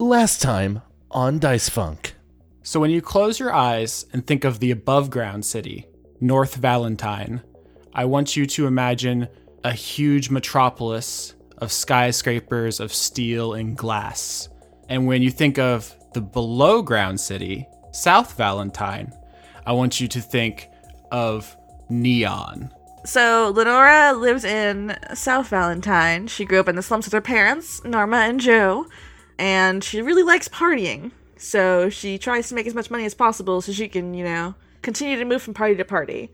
Last time on Dice Funk. So when you close your eyes and think of the above ground city, North Valentine, I want you to imagine a huge metropolis of skyscrapers of steel and glass. And when you think of the below ground city, South Valentine, I want you to think of neon. So Lenora lives in South Valentine. She grew up in the slums with her parents, Norma and Joe, and she really likes partying. So she tries to make as much money as possible so she can, you know, continue to move from party to party.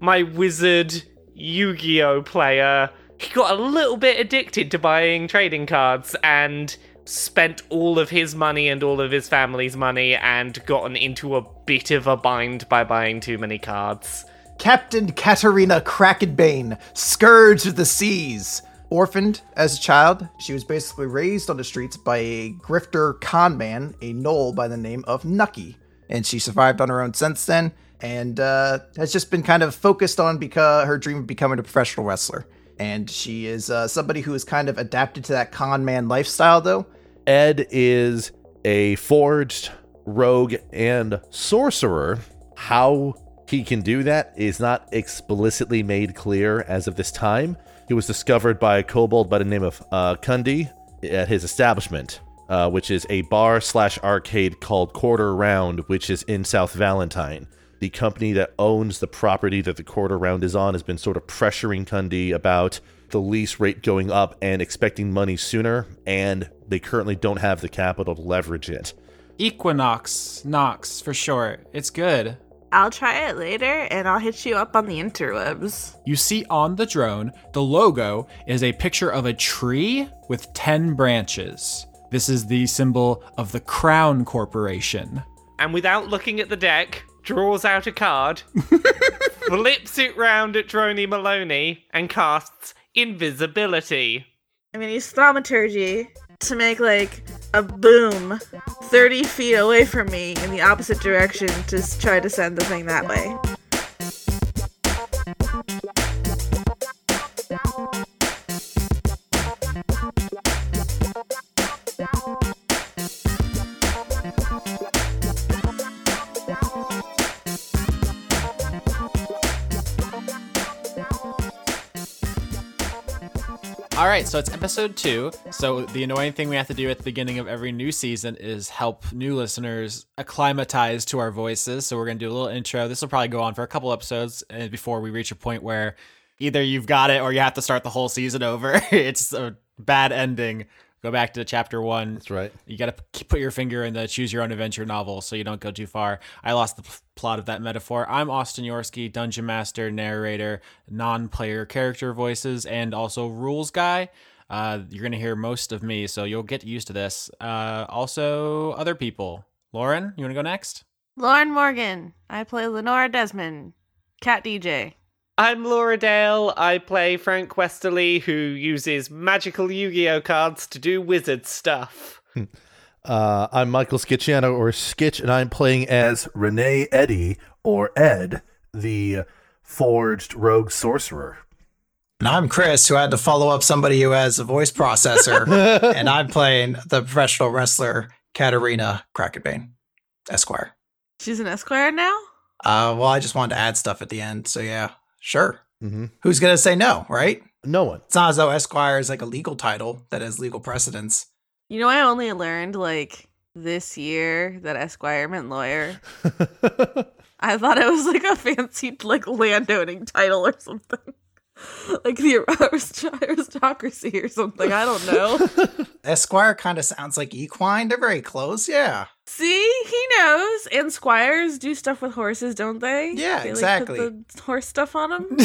My wizard Yu-Gi-Oh player, he got a little bit addicted to buying trading cards and spent all of his money and all of his family's money and gotten into a bit of a bind by buying too many cards. Captain Katarina Krakenbane, Scourge of the Seas. Orphaned as a child, she was basically raised on the streets by a grifter con man, a gnoll by the name of Nucky. And she survived on her own since then, and uh, has just been kind of focused on because her dream of becoming a professional wrestler. And she is uh, somebody who is kind of adapted to that con man lifestyle, though. Ed is a forged rogue and sorcerer. How he can do that is not explicitly made clear as of this time. He was discovered by a kobold by the name of uh, Kundi at his establishment, uh, which is a bar slash arcade called Quarter Round, which is in South Valentine. The company that owns the property that the Quarter Round is on has been sort of pressuring Kundi about the lease rate going up and expecting money sooner, and they currently don't have the capital to leverage it. Equinox, Nox for short. It's good. I'll try it later and I'll hit you up on the interwebs. You see on the drone, the logo is a picture of a tree with 10 branches. This is the symbol of the Crown Corporation. And without looking at the deck, draws out a card, flips it round at Droney Maloney, and casts invisibility. I'm gonna use thaumaturgy to make like a boom 30 feet away from me in the opposite direction to try to send the thing that way. All right, so it's episode two. So the annoying thing we have to do at the beginning of every new season is help new listeners acclimatize to our voices. So we're gonna do a little intro. This will probably go on for a couple episodes uh, before we reach a point where either you've got it or you have to start the whole season over. it's a bad ending. Go back to chapter one. That's right. You got to put your finger in the choose your own adventure novel so you don't go too far. I lost the p- plot of that metaphor. I'm Austin Yorsky, dungeon master, narrator, non player character voices, and also rules guy. Uh, you're going to hear most of me, so you'll get used to this. Uh, also, other people. Lauren, you want to go next? Lauren Morgan. I play Lenora Desmond. Cat DJ. I'm Laura Dale. I play Frank Westerly, who uses magical Yu Gi Oh cards to do wizard stuff. Uh, I'm Michael Skitchiano, or Skitch, and I'm playing as Renee Eddy, or Ed, the forged rogue sorcerer. And I'm Chris, who had to follow up somebody who has a voice processor. and I'm playing the professional wrestler Katarina Krakenbane, Esquire. She's an Esquire now? Uh, well, I just wanted to add stuff at the end. So, yeah, sure. Mm-hmm. Who's going to say no, right? No one. It's not as though Esquire is like a legal title that has legal precedence. You know, I only learned like this year that Esquire meant lawyer. I thought it was like a fancy like landowning title or something. Like the aristocracy or something. I don't know. Esquire kind of sounds like equine. They're very close. Yeah. See, he knows. And squires do stuff with horses, don't they? Yeah, they, exactly. Like, put the horse stuff on them.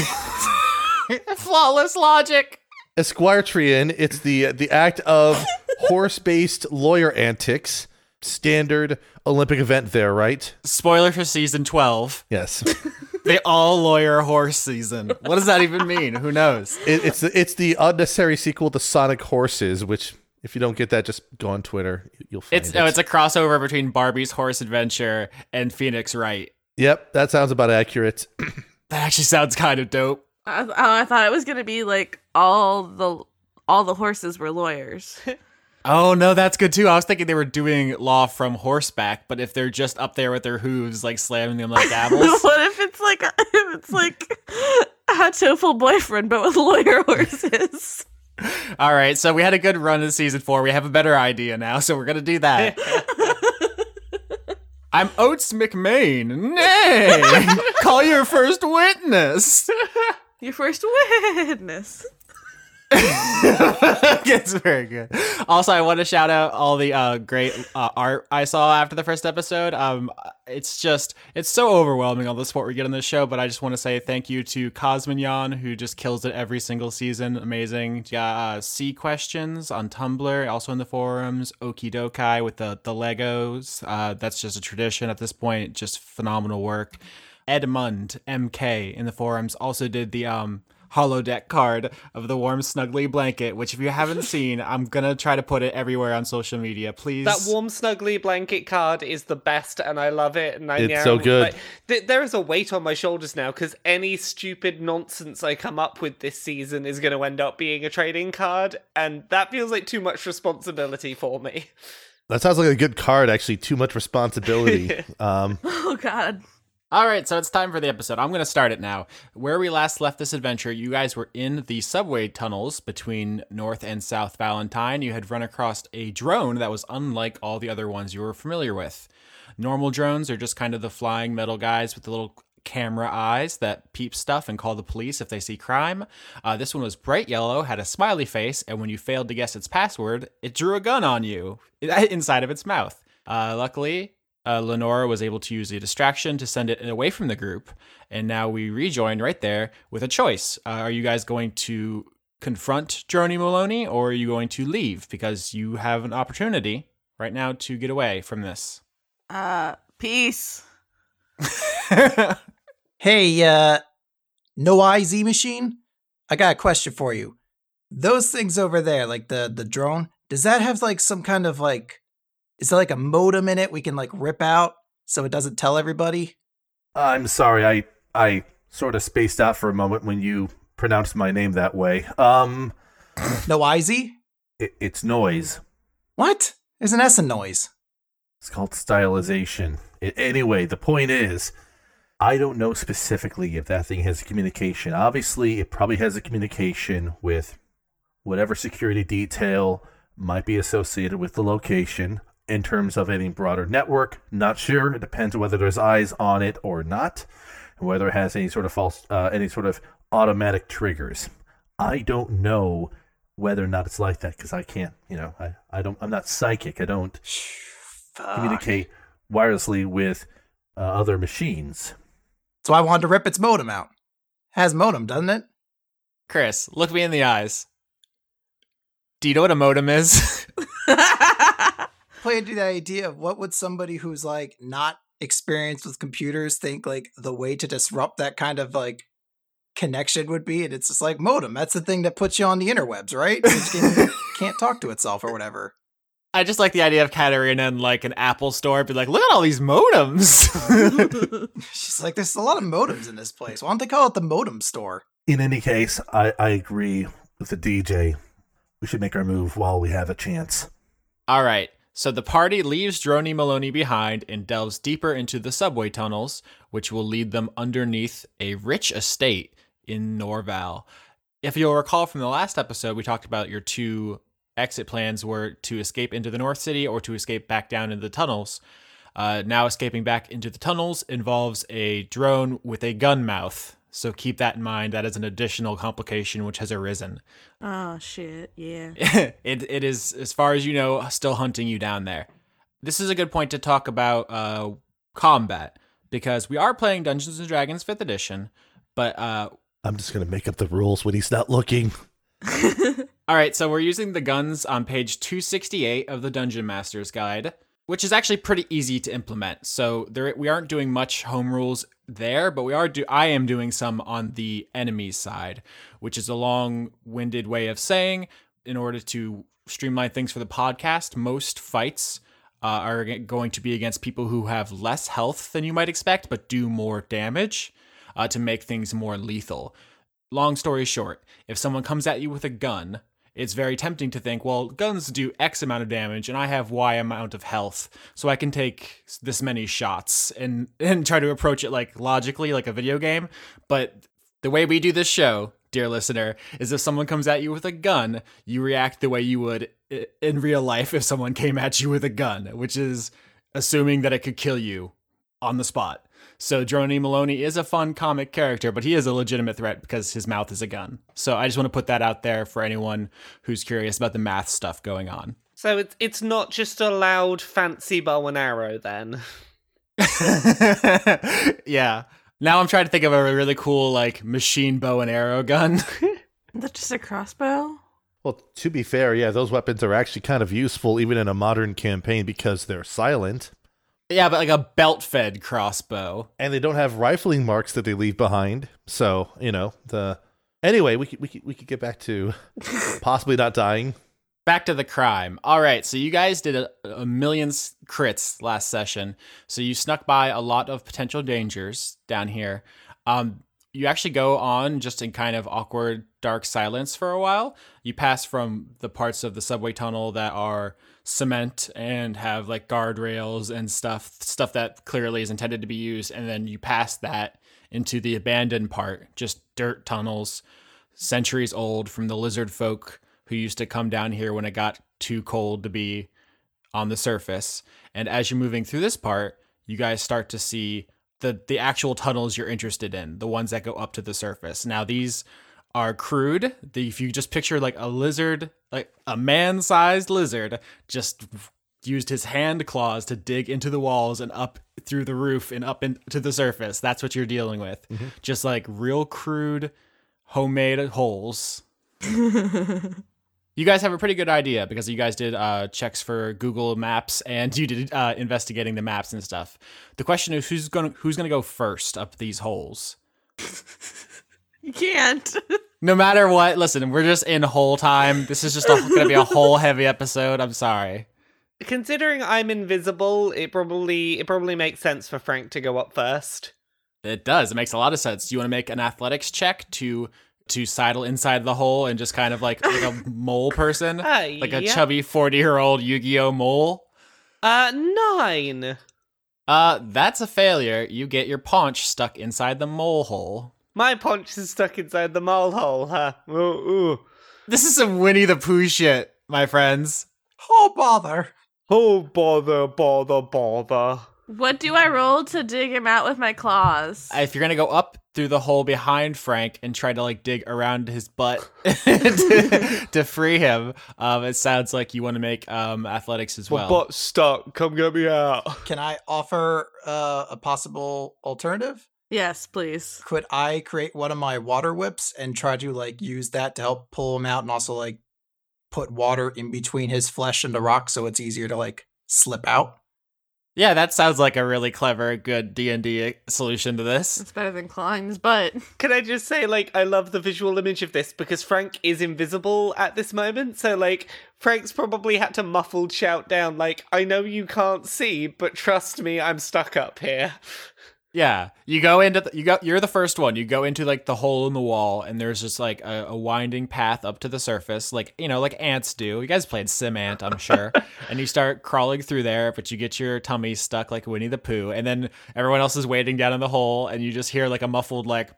Flawless logic. Esquiretrian, it's the the act of horse-based lawyer antics. Standard Olympic event there, right? Spoiler for season 12. Yes. They all lawyer horse season. What does that even mean? Who knows? it, it's the, it's the unnecessary sequel to Sonic Horses, which if you don't get that, just go on Twitter. You'll find It's oh, it. no, it's a crossover between Barbie's Horse Adventure and Phoenix Wright. yep, that sounds about accurate. That actually sounds kind of dope. I, oh, I thought it was gonna be like all the all the horses were lawyers. Oh no, that's good too. I was thinking they were doing law from horseback, but if they're just up there with their hooves, like slamming them like apples. what if it's like a, if it's like a TOEFL boyfriend but with lawyer horses? All right, so we had a good run in season four. We have a better idea now, so we're gonna do that. I'm Oates McMain. Nay, call your first witness. Your first witness. it's very good. Also, I want to shout out all the uh, great uh, art I saw after the first episode. Um, it's just it's so overwhelming all the support we get on this show. But I just want to say thank you to Cosmignon who just kills it every single season. Amazing. Yeah, uh, C questions on Tumblr, also in the forums. Okidokai with the the Legos. Uh, that's just a tradition at this point. Just phenomenal work. Edmund MK in the forums also did the um holodeck card of the warm snuggly blanket which if you haven't seen i'm gonna try to put it everywhere on social media please That warm, snuggly blanket card is the best, and I love it. And I It's now, so good. like, th- there is a weight on my shoulders now because any stupid nonsense I come up with this season is going to end up being a trading card, and that feels like too much responsibility for me. That sounds like a good card. Actually, too much responsibility. um, Oh god. All right, so it's time for the episode. I'm going to start it now. Where we last left this adventure, you guys were in the subway tunnels between North and South Valentine. You had run across a drone that was unlike all the other ones you were familiar with. Normal drones are just kind of the flying metal guys with the little camera eyes that peep stuff and call the police if they see crime. Uh, this one was bright yellow, had a smiley face, and when you failed to guess its password, it drew a gun on you inside of its mouth. Uh, luckily, uh, Lenora was able to use a distraction to send it away from the group, and now we rejoin right there with a choice. Uh, are you guys going to confront Droney Maloney, or are you going to leave because you have an opportunity right now to get away from this? Uh peace. Hey, uh, no IZ machine? I got a question for you. Those things over there, like the the drone, does that have like some kind of like is there like a modem in it we can like rip out so it doesn't tell everybody? I'm sorry, I I sort of spaced out for a moment when you pronounced my name that way. Um, No IZ? it, it's noise. What? There's an S in noise. It's called stylization. I anyway, the point is, I don't know specifically if that thing has a communication. Obviously, it probably has a communication with whatever security detail might be associated with the location in terms of any broader network. Not sure. It depends on whether there's eyes on it or not, and whether it has any sort of false, uh, any sort of automatic triggers. I don't know whether or not it's like that because I can't. You know, I, I don't. I'm not psychic. I don't communicate wirelessly with uh, other machines. So I wanted to rip its modem out. Has modem, doesn't it? Chris, look me in the eyes. Do you know what a modem is? Play into the idea of what would somebody who's like not experienced with computers think like the way to disrupt that kind of like connection would be, and it's just like modem. That's the thing that puts you on the interwebs, right? Can't, can't talk to itself or whatever. I just like the idea of Katarina in like an Apple store, be like, look at all these modems. She's like, there's a lot of modems in this place. Why don't they call it the modem store? In any case, I, I agree with the DJ. We should make our move while we have a chance. All right. So the party leaves Droney Maloney behind and delves deeper into the subway tunnels, which will lead them underneath a rich estate in Norval. If you'll recall from the last episode, we talked about your two exit plans were to escape into the North City or to escape back down into the tunnels. Uh, now, escaping back into the tunnels involves a drone with a gun mouth. So keep that in mind. That is an additional complication which has arisen. oh shit, yeah. it it is as far as you know still hunting you down there. This is a good point to talk about uh, combat because we are playing Dungeons and Dragons 5th edition, but uh, I'm just going to make up the rules when he's not looking. all right, so we're using the guns on page 268 of the Dungeon Master's Guide, which is actually pretty easy to implement. So there we aren't doing much home rules there, but we are do I am doing some on the enemy's side, which is a long-winded way of saying in order to streamline things for the podcast, most fights uh, are going to be against people who have less health than you might expect, but do more damage uh, to make things more lethal. Long story short, if someone comes at you with a gun it's very tempting to think, well, guns do X amount of damage and I have Y amount of health, so I can take this many shots and and try to approach it like logically like a video game. But the way we do this show, dear listener, is if someone comes at you with a gun, you react the way you would in real life if someone came at you with a gun, which is assuming that it could kill you on the spot. So Droney Maloney is a fun comic character, but he is a legitimate threat because his mouth is a gun. So I just want to put that out there for anyone who's curious about the math stuff going on. So it's it's not just a loud fancy bow and arrow then. yeah. Now I'm trying to think of a really cool like machine bow and arrow gun. That's just a crossbow. Well, to be fair, yeah, those weapons are actually kind of useful even in a modern campaign because they're silent yeah, but like a belt-fed crossbow. and they don't have rifling marks that they leave behind. So, you know, the anyway, we could, we could, we could get back to possibly not dying. Back to the crime. All right, so you guys did a, a million crits last session. So you snuck by a lot of potential dangers down here. Um, you actually go on just in kind of awkward dark silence for a while. You pass from the parts of the subway tunnel that are cement and have like guardrails and stuff, stuff that clearly is intended to be used, and then you pass that into the abandoned part, just dirt tunnels, centuries old from the lizard folk who used to come down here when it got too cold to be on the surface. And as you're moving through this part, you guys start to see the the actual tunnels you're interested in, the ones that go up to the surface. Now these are crude. The, if you just picture like a lizard, like a man-sized lizard, just used his hand claws to dig into the walls and up through the roof and up into the surface. That's what you're dealing with. Just like real crude homemade holes. You guys have a pretty good idea because you guys did uh, checks for Google Maps and you did uh, investigating the maps and stuff. The question is who's gonna who's gonna go first up these holes? You can't. No matter what, listen, we're just in hole time. This is just a, gonna be a whole heavy episode. I'm sorry. Considering I'm invisible, it probably it probably makes sense for Frank to go up first. It does. It makes a lot of sense. Do you want to make an athletics check to to sidle inside the hole and just kind of like like a mole person, Uh, like a yeah. chubby forty year old Yu Gi Oh mole? Uh, nine. Uh, that's a failure. You get your paunch stuck inside the mole hole. My punch is stuck inside the mole hole, huh? Ooh, ooh. This is some Winnie the Pooh shit, my friends. Oh bother! Oh, bother, bother, bother. what do I roll to dig him out with my claws? If you're gonna go up through the hole behind Frank and try to like dig around his butt to, to free him, um, it sounds like you want to make um athletics as well. My butt's stuck. Come get me out. Can I offer uh, a possible alternative? Yes, please. Could I create one of my water whips and try to like use that to help pull him out and also like put water in between his flesh and the rock so it's easier to like slip out? yeah, that sounds like a really clever, good D and D uh, solution to this. It's better than clawing but. Can I just say, like, I love the visual image of this because Frank is invisible at this moment. So, like, Frank's probably had to muffled shout down, like, I know you can't see, but trust me, I'm stuck up here. Yeah, you go into the, you go. You're the first one. You go into like the hole in the wall, and there's just like a, a winding path up to the surface, like you know, like ants do. You guys played SimAnt, I'm sure. and you start crawling through there, but you get your tummy stuck like Winnie the Pooh, and then everyone else is waiting down in the hole, and you just hear like a muffled like,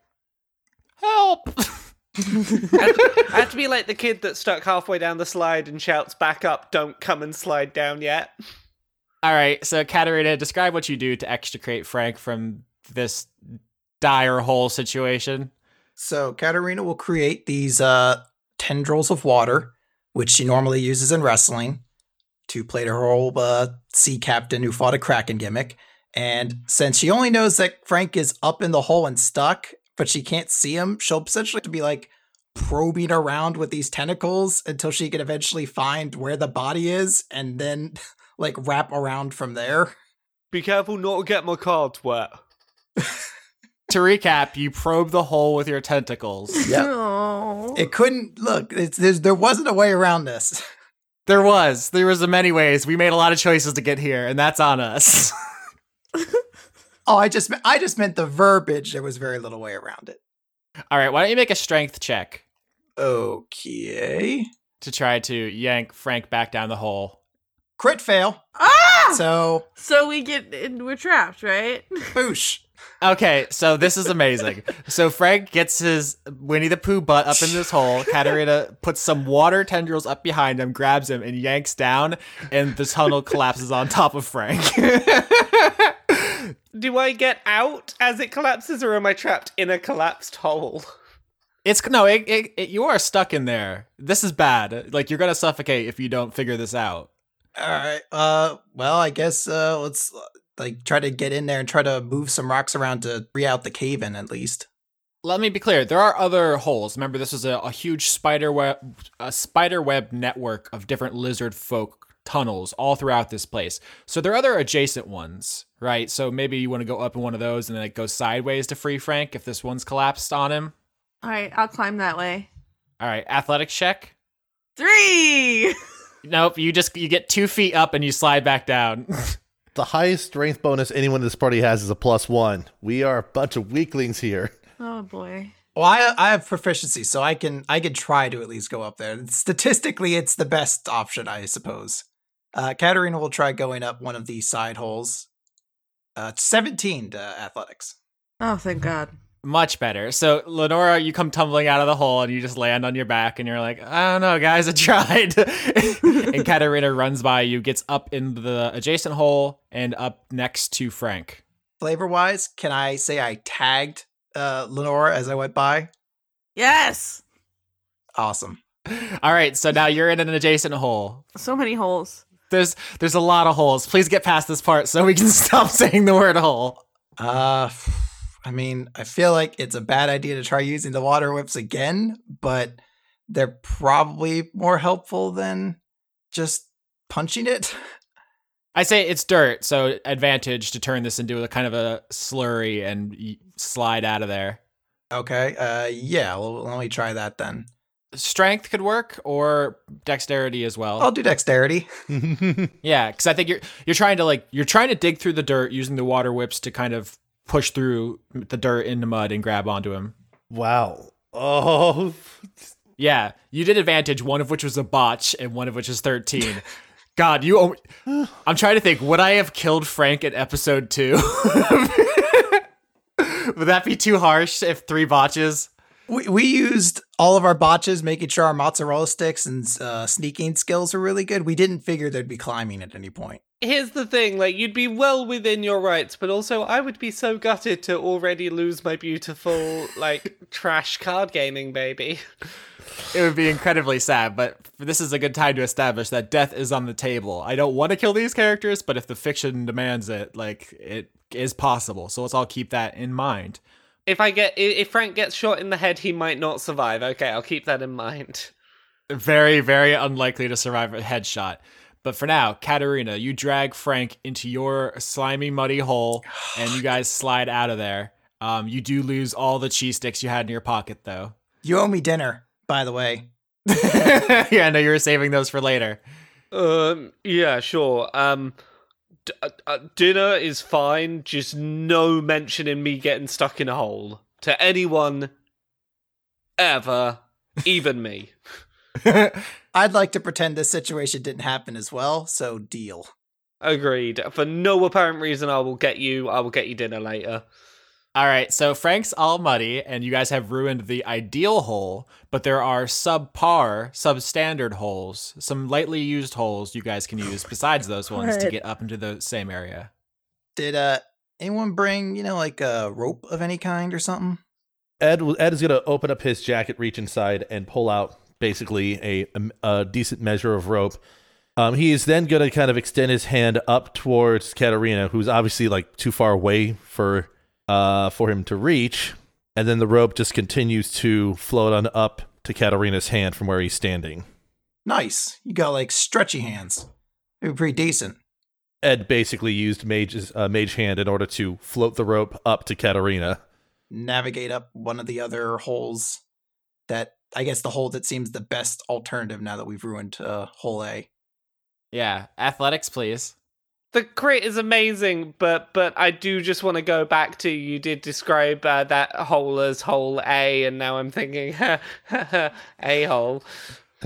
"Help!" I have to be like the kid that's stuck halfway down the slide and shouts back up, don't come and slide down yet. All right, so Katarina, describe what you do to extricate Frank from this dire hole situation. So Katarina will create these uh, tendrils of water, which she normally uses in wrestling, to play her whole uh, sea captain who fought a kraken gimmick. And since she only knows that Frank is up in the hole and stuck, but she can't see him, she'll essentially to be like probing around with these tentacles until she can eventually find where the body is and then like wrap around from there. Be careful not to get my cards wet. To recap, you probe the hole with your tentacles. Yep. Oh. It couldn't look, it's, there's, there wasn't a way around this. There was. There was a many ways. We made a lot of choices to get here, and that's on us. Oh, I just me- I just meant the verbiage. There was very little way around it. All right, why don't you make a strength check? Okay. to try to yank Frank back down the hole. Crit fail. Ah! So, So we get we're trapped, right? boosh. Okay, so this is amazing. So Frank gets his Winnie the Pooh butt up in this hole. Katarina puts some water tendrils up behind him, grabs him, and yanks down, and the tunnel collapses on top of Frank. Do I get out as it collapses, or am I trapped in a collapsed hole? it's no, it, it, it, you are stuck in there. This is bad. Like you're gonna suffocate if you don't figure this out. All right. Uh, well, I guess uh, let's uh, like try to get in there and try to move some rocks around to free out the cave in at least. Let me be clear. There are other holes. Remember, this is a, a huge spider web, a spider web network of different lizard folk tunnels all throughout this place. So there are other adjacent ones, right? So maybe you want to go up in one of those and then it goes sideways to free Frank if this one's collapsed on him. All right, I'll climb that way. All right, athletics check. Three. Nope, you just you get two feet up and you slide back down. The highest strength bonus anyone in this party has is a plus one. We are a bunch of weaklings here. Oh boy. Well, I I have proficiency, so I can I can try to at least go up there. Statistically, it's the best option, I suppose. Uh, Katarina will try going up one of these side holes. Uh, seventeen to athletics. Oh, thank God. Much better. So Lenora, you come tumbling out of the hole and you just land on your back and you're like, I don't know, guys, I tried. and Katarina runs by you, gets up in the adjacent hole and up next to Frank. Flavor wise, can I say I tagged uh, Lenora as I went by? Yes. Awesome. All right, so now you're in an adjacent hole. So many holes. There's there's a lot of holes. Please get past this part so we can stop saying the word hole. Uh, I mean, I feel like it's a bad idea to try using the water whips again, but they're probably more helpful than just punching it. I say it's dirt, so advantage to turn this into a kind of a slurry and slide out of there. Okay. Uh, yeah. Well, let me try that then. Strength could work or dexterity as well. I'll do dexterity. Yeah, because I think you're you're trying to like you're trying to dig through the dirt using the water whips to kind of push through the dirt in the mud and grab onto him. wow. Oh, Yeah, you did advantage, one of which was a botch and one of which is thirteen. God, you. I'm trying to think. Would I have killed Frank in episode two? Would that be too harsh if three botches? We, we used all of our botches, making sure our mozzarella sticks and uh, sneaking skills were really good. We didn't figure there'd be climbing at any point. Here's the thing, like you'd be well within your rights, but also I would be so gutted to already lose my beautiful like trash card gaming baby. It would be incredibly sad, but this is a good time to establish that death is on the table. I don't want to kill these characters, but if the fiction demands it, like it is possible. So let's all keep that in mind. If I get if Frank gets shot in the head, he might not survive. Okay, I'll keep that in mind. Very, very unlikely to survive a headshot. But for now, Katarina, you drag Frank into your slimy, muddy hole, and you guys slide out of there. Um, you do lose all the cheese sticks you had in your pocket, though. You owe me dinner, by the way. yeah, I know you were saving those for later. Um, yeah, sure. Um, d- uh, uh, dinner is fine. Just no mention in me getting stuck in a hole to anyone ever, even me. I'd like to pretend this situation didn't happen as well, so deal. Agreed. For no apparent reason, I will get you. I will get you dinner later. All right, so Frank's all muddy, and you guys have ruined the ideal hole, but there are subpar, substandard holes, some lightly used holes you guys can use besides those ones to get up into the same area. Did uh anyone bring, you know, like a rope of any kind or something? Ed Ed is gonna open up his jacket, reach inside, and pull out basically a a, a decent measure of rope. Um, he is then gonna kind of extend his hand up towards Katarina, who's obviously like too far away for uh for him to reach, and then the rope just continues to float on up to Katarina's hand from where he's standing. Nice. You got like stretchy hands. They're pretty decent. Ed basically used mage's uh, mage hand in order to float the rope up to Katarina. Navigate up one of the other holes that I guess the hole that seems the best alternative now that we've ruined uh, hole A. Yeah, athletics, please. The crit is amazing, but but I do just want to go back to you did describe uh, that hole as hole A, and now I'm thinking a hole.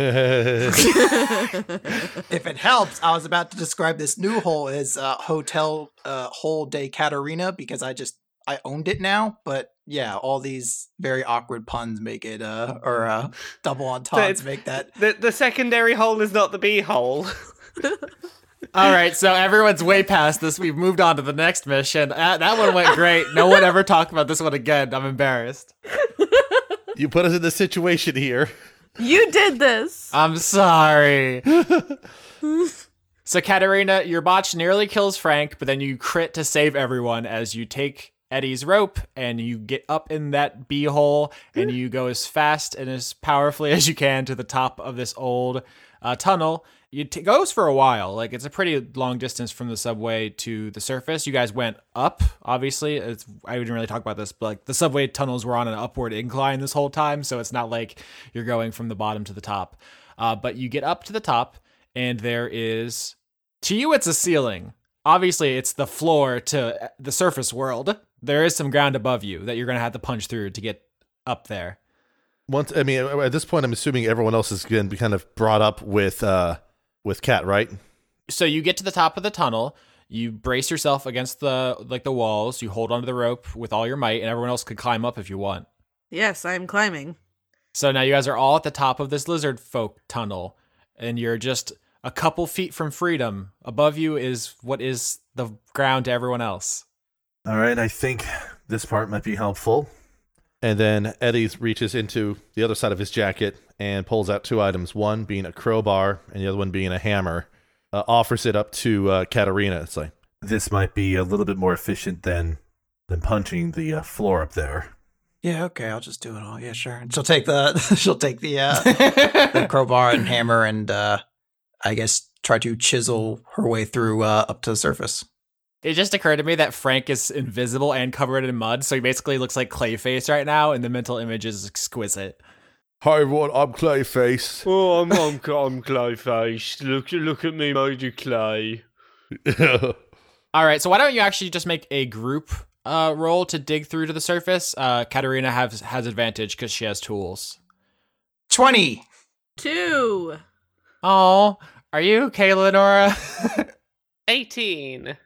If it helps, I was about to describe this new hole as uh, Hotel uh, Hole de Catarina because I just I owned it now. But yeah, all these very awkward puns make it uh or uh double entendres it's- make that. The the secondary hole is not the B hole. All right, so everyone's way past this. We've moved on to the next mission. Uh, that one went great. No one ever talked about this one again. I'm embarrassed. you put us in this situation here. You did this. I'm sorry. so, Katarina, your botch nearly kills Frank, but then you crit to save everyone as you take Eddie's rope and you get up in that bee hole and you go as fast and as powerfully as you can to the top of this old uh, tunnel. It t- goes for a while. Like, it's a pretty long distance from the subway to the surface. You guys went up, obviously. It's, I didn't really talk about this, but like the subway tunnels were on an upward incline this whole time. So, it's not like you're going from the bottom to the top. Uh, but you get up to the top, and there is, to you, it's a ceiling. Obviously, it's the floor to uh, the surface world. There is some ground above you that you're going to have to punch through to get up there. Once, I mean, at this point, I'm assuming everyone else is going to be kind of brought up with uh with Cat, right? So you get to the top of the tunnel. You brace yourself against the like the walls. You hold onto the rope with all your might, and everyone else could climb up if you want. Yes, I'm climbing. So now you guys are all at the top of this lizard folk tunnel, and you're just a couple feet from freedom. Above you is what is the ground to everyone else. All right, I think this part might be helpful. And then Eddie reaches into the other side of his jacket and pulls out two items, one being a crowbar and the other one being a hammer. Uh, offers it up to uh, Katarina. It's like, this might be a little bit more efficient than than punching the uh, floor up there. Yeah, okay, I'll just do it all. Yeah, sure. And she'll take the she'll take the uh the crowbar and hammer and uh I guess try to chisel her way through uh up to the surface. It just occurred to me that Frank is invisible and covered in mud, so he basically looks like Clayface right now, and the mental image is exquisite. Hi everyone, I'm Clayface. Oh, I'm I'm, I'm Clayface. Look look at me made of clay. All right, so why don't you actually just make a group uh, roll to dig through to the surface? Uh, Katarina has has advantage because she has tools. Twenty. Two. Oh, are you okay, Lenora? 18.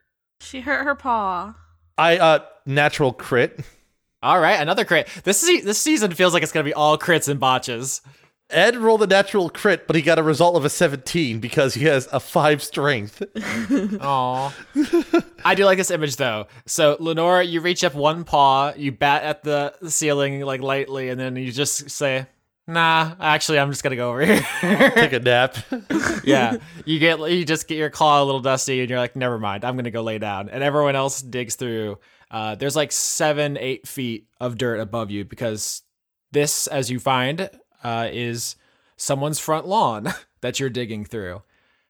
She hurt her paw. I uh natural crit. all right, another crit. This se- this season feels like it's gonna be all crits and botches. Ed rolled a natural crit, but he got a result of a 17 because he has a 5 strength. Aw. I do like this image though. So Lenora, you reach up one paw, you bat at the ceiling like lightly, and then you just say, "Nah, actually, I'm just gonna go over here." Take a nap. yeah, you get you just get your claw a little dusty, and you're like, "Never mind, I'm gonna go lay down." And everyone else digs through. Uh, there's like seven, eight feet of dirt above you because this, as you find, uh, is someone's front lawn that you're digging through.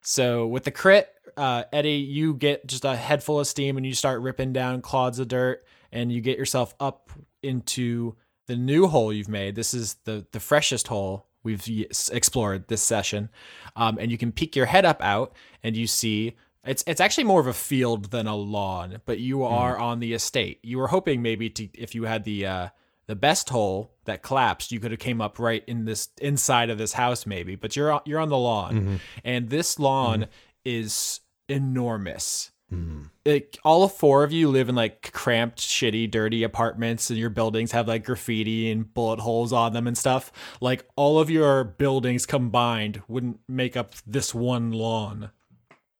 So with the crit, uh, Eddie, you get just a head full of steam and you start ripping down clods of dirt and you get yourself up into the new hole you've made. This is the the freshest hole we've explored this session, um, and you can peek your head up out and you see. It's it's actually more of a field than a lawn, but you are on the estate. You were hoping maybe to if you had the uh, the best hole that collapsed, you could have came up right in this inside of this house maybe, but you're you're on the lawn, and this lawn is enormous. It, all four of you live in like cramped, shitty, dirty apartments, and your buildings have like graffiti and bullet holes on them and stuff. Like all of your buildings combined wouldn't make up this one lawn.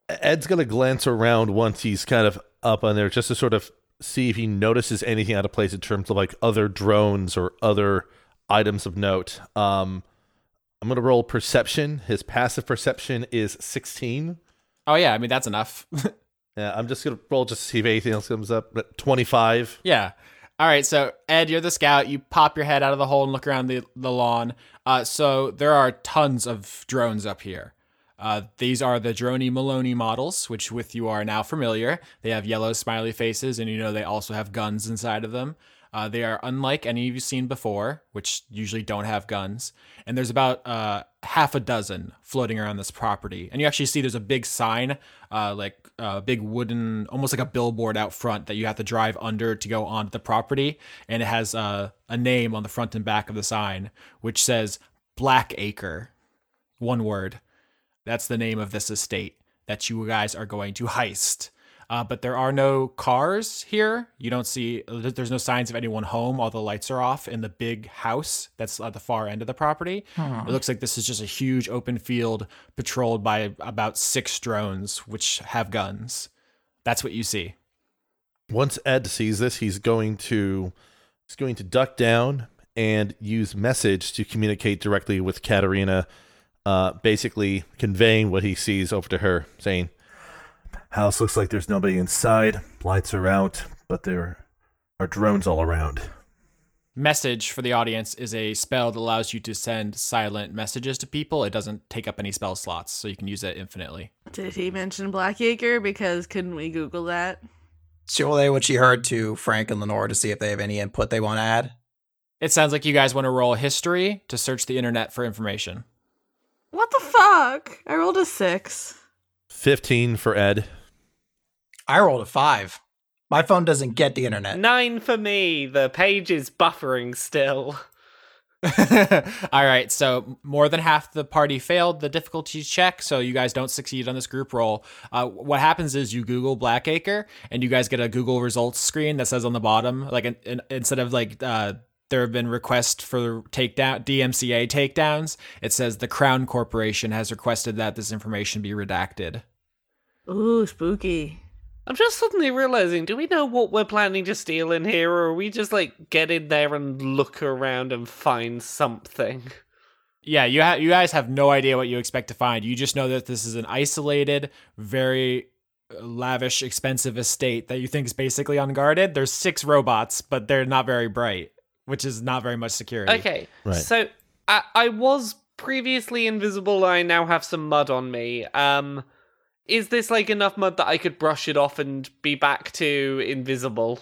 Ed's gonna glance around once he's kind of up on there just to sort of see if he notices anything out of place in terms of like other drones or other items of note. Um, I'm gonna roll perception. His passive perception is 16. Oh yeah, I mean that's enough. Yeah, I'm just gonna roll just to see if anything else comes up. But 25. Yeah. All right. So Ed, you're the scout. You pop your head out of the hole and look around the the lawn. Uh, so there are tons of drones up here. Uh, these are the Droney Maloney models, which with you are now familiar. They have yellow smiley faces, and you know they also have guns inside of them. Uh, they are unlike any you've seen before, which usually don't have guns. And there's about uh, half a dozen floating around this property. And you actually see there's a big sign, uh, like a big wooden, almost like a billboard out front that you have to drive under to go onto the property. And it has uh, a name on the front and back of the sign, which says Black Acre. One word. That's the name of this estate that you guys are going to heist. Uh, but there are no cars here. You don't see, there's no signs of anyone home. All the lights are off in the big house that's at the far end of the property. It looks like this is just a huge open field patrolled by about six drones, which have guns. That's what you see. Once Ed sees this, he's going to he's going to duck down and use message to communicate directly with Katarina, uh, basically conveying what he sees over to her, saying, "House looks like there's nobody inside. Lights are out, but there are drones all around." Message for the audience is a spell that allows you to send silent messages to people. It doesn't take up any spell slots, so you can use it infinitely. Did he mention Blackacre? Because couldn't we Google that? She'll relay what she heard to Frank and Lenore to see if they have any input they want to add. It sounds like you guys want to roll history to search the internet for information. What the fuck? I rolled a six. Fifteen for Ed. I rolled a five. My phone doesn't get the internet. Nine for me. The page is buffering still. All right, so more than half the party failed the difficulty check, so you guys don't succeed on this group roll. Uh, what happens is you Google Blackacre, and you guys get a Google results screen that says on the bottom, like in, in, instead of like uh, there have been requests for takedown DMCA takedowns, it says the Crown Corporation has requested that this information be redacted. Ooh, spooky. I'm just suddenly realizing, do we know what we're planning to steal in here, or are we just like get in there and look around and find something? Yeah, you ha- you guys have no idea what you expect to find. You just know that this is an isolated, very uh, lavish, expensive estate that you think is basically unguarded. There's six robots, but they're not very bright, which is not very much security. Okay, Right. so I, I was previously invisible. I now have some mud on me. Um, is this like enough mud that I could brush it off and be back to invisible?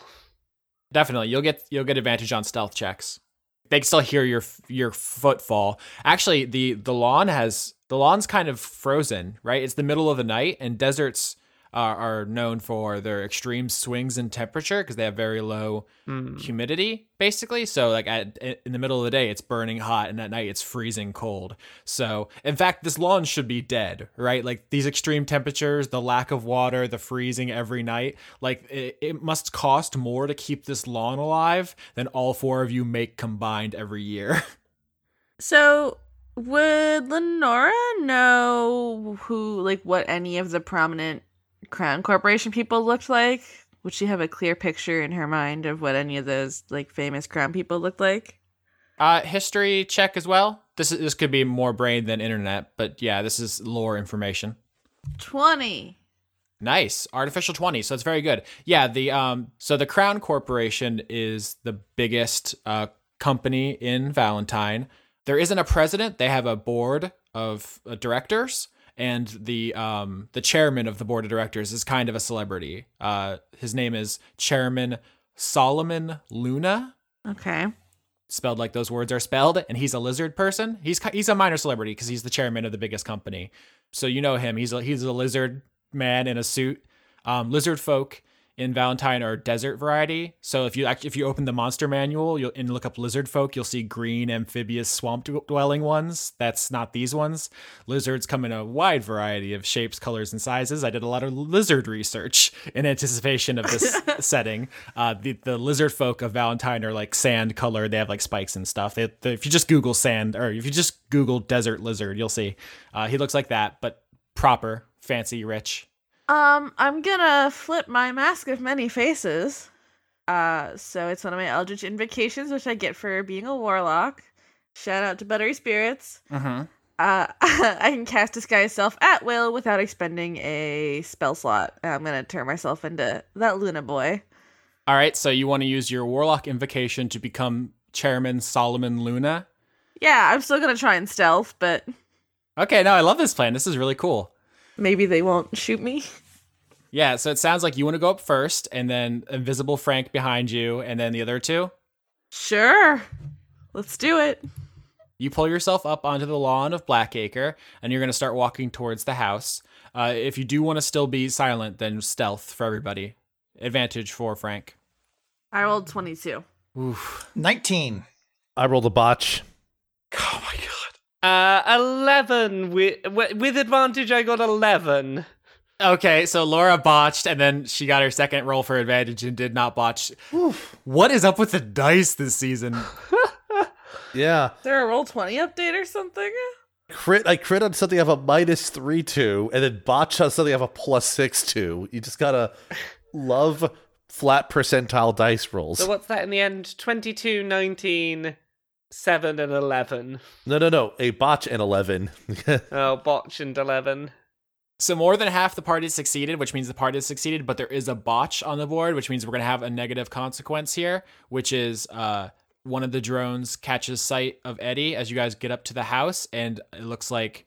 Definitely, you'll get you'll get advantage on stealth checks. They can still hear your your footfall. Actually, the the lawn has the lawn's kind of frozen. Right, it's the middle of the night, and deserts are, are known for their extreme swings in temperature because they have very low hmm. humidity, basically. So, like at in the middle of the day, it's burning hot, and at night, it's freezing cold. So, in fact, this lawn should be dead, right? Like these extreme temperatures, the lack of water, the freezing every night. Like it, it must cost more to keep this lawn alive than all four of you make combined every year. So, would Lenora know who, like, what any of the prominent Crown Corporation people looked like? Would she have a clear picture in her mind of what any of those, like, famous Crown people looked like? Uh, history check as well. This is this could be more brain than internet, but yeah, this is lore information. 20. Nice. Artificial 20. So it's very good. Yeah, the um so the Crown Corporation is the biggest uh company in Valentine. There isn't a president. They have a board of uh, directors and the um the chairman of the board of directors is kind of a celebrity. Uh his name is Chairman Solomon Luna. Okay. spelled like those words are spelled and he's a lizard person. He's he's a minor celebrity because he's the chairman of the biggest company. So you know him. He's a, he's a lizard man in a suit. Um, lizard folk in valentine are desert variety. So if you act- if you open the monster manual you'll and look up lizard folk you'll see green amphibious swamp dwelling ones. That's not these ones. Lizards come in a wide variety of shapes colors and sizes. I did a lot of lizard research in anticipation of this setting. Uh, the, the lizard folk of valentine are like sand colored they have like spikes and stuff. They, they- if you just google sand or if you just google desert lizard you'll see. Uh, he looks like that but proper fancy rich Um, I'm gonna flip my mask of many faces. Uh, so it's one of my Eldritch invocations, which I get for being a warlock. Shout out to Buttery Spirits. mm-hmm. Uh, I can cast disguise self at will without expending a spell slot. I'm gonna turn myself into that Luna boy. all right so you want to use your warlock invocation to become chairman solomon luna Yeah, I'm still gonna try and stealth, but okay no i love this plan this is really cool maybe they won't shoot me. Yeah, so it sounds like you want to go up first, and then Invisible Frank behind you, and then the other two. Sure, let's do it. You pull yourself up onto the lawn of Blackacre, and you're going to start walking towards the house. Uh, if you do want to still be silent, then stealth for everybody. Advantage for Frank. I rolled 22. Oof. 19. I rolled a botch. Oh my god. Uh, 11 with, with advantage. I got 11. Okay, so Laura botched, and then she got her second roll for advantage and did not botch. What is up with the dice this season? Yeah. Is there a Roll20 update or something? Crit I crit on something I have a minus three two, and then botch on something I have a plus six two. You just gotta love flat percentile dice rolls. So what's that in the end? 22, 19, 7, and 11. No, no, no. A botch and eleven. Oh, botch and 11. So more than half the party succeeded, which means the party succeeded, but there is a botch on the board, which means we're gonna have a negative consequence here, which is uh one of the drones catches sight of Eddie as you guys get up to the house, and it looks like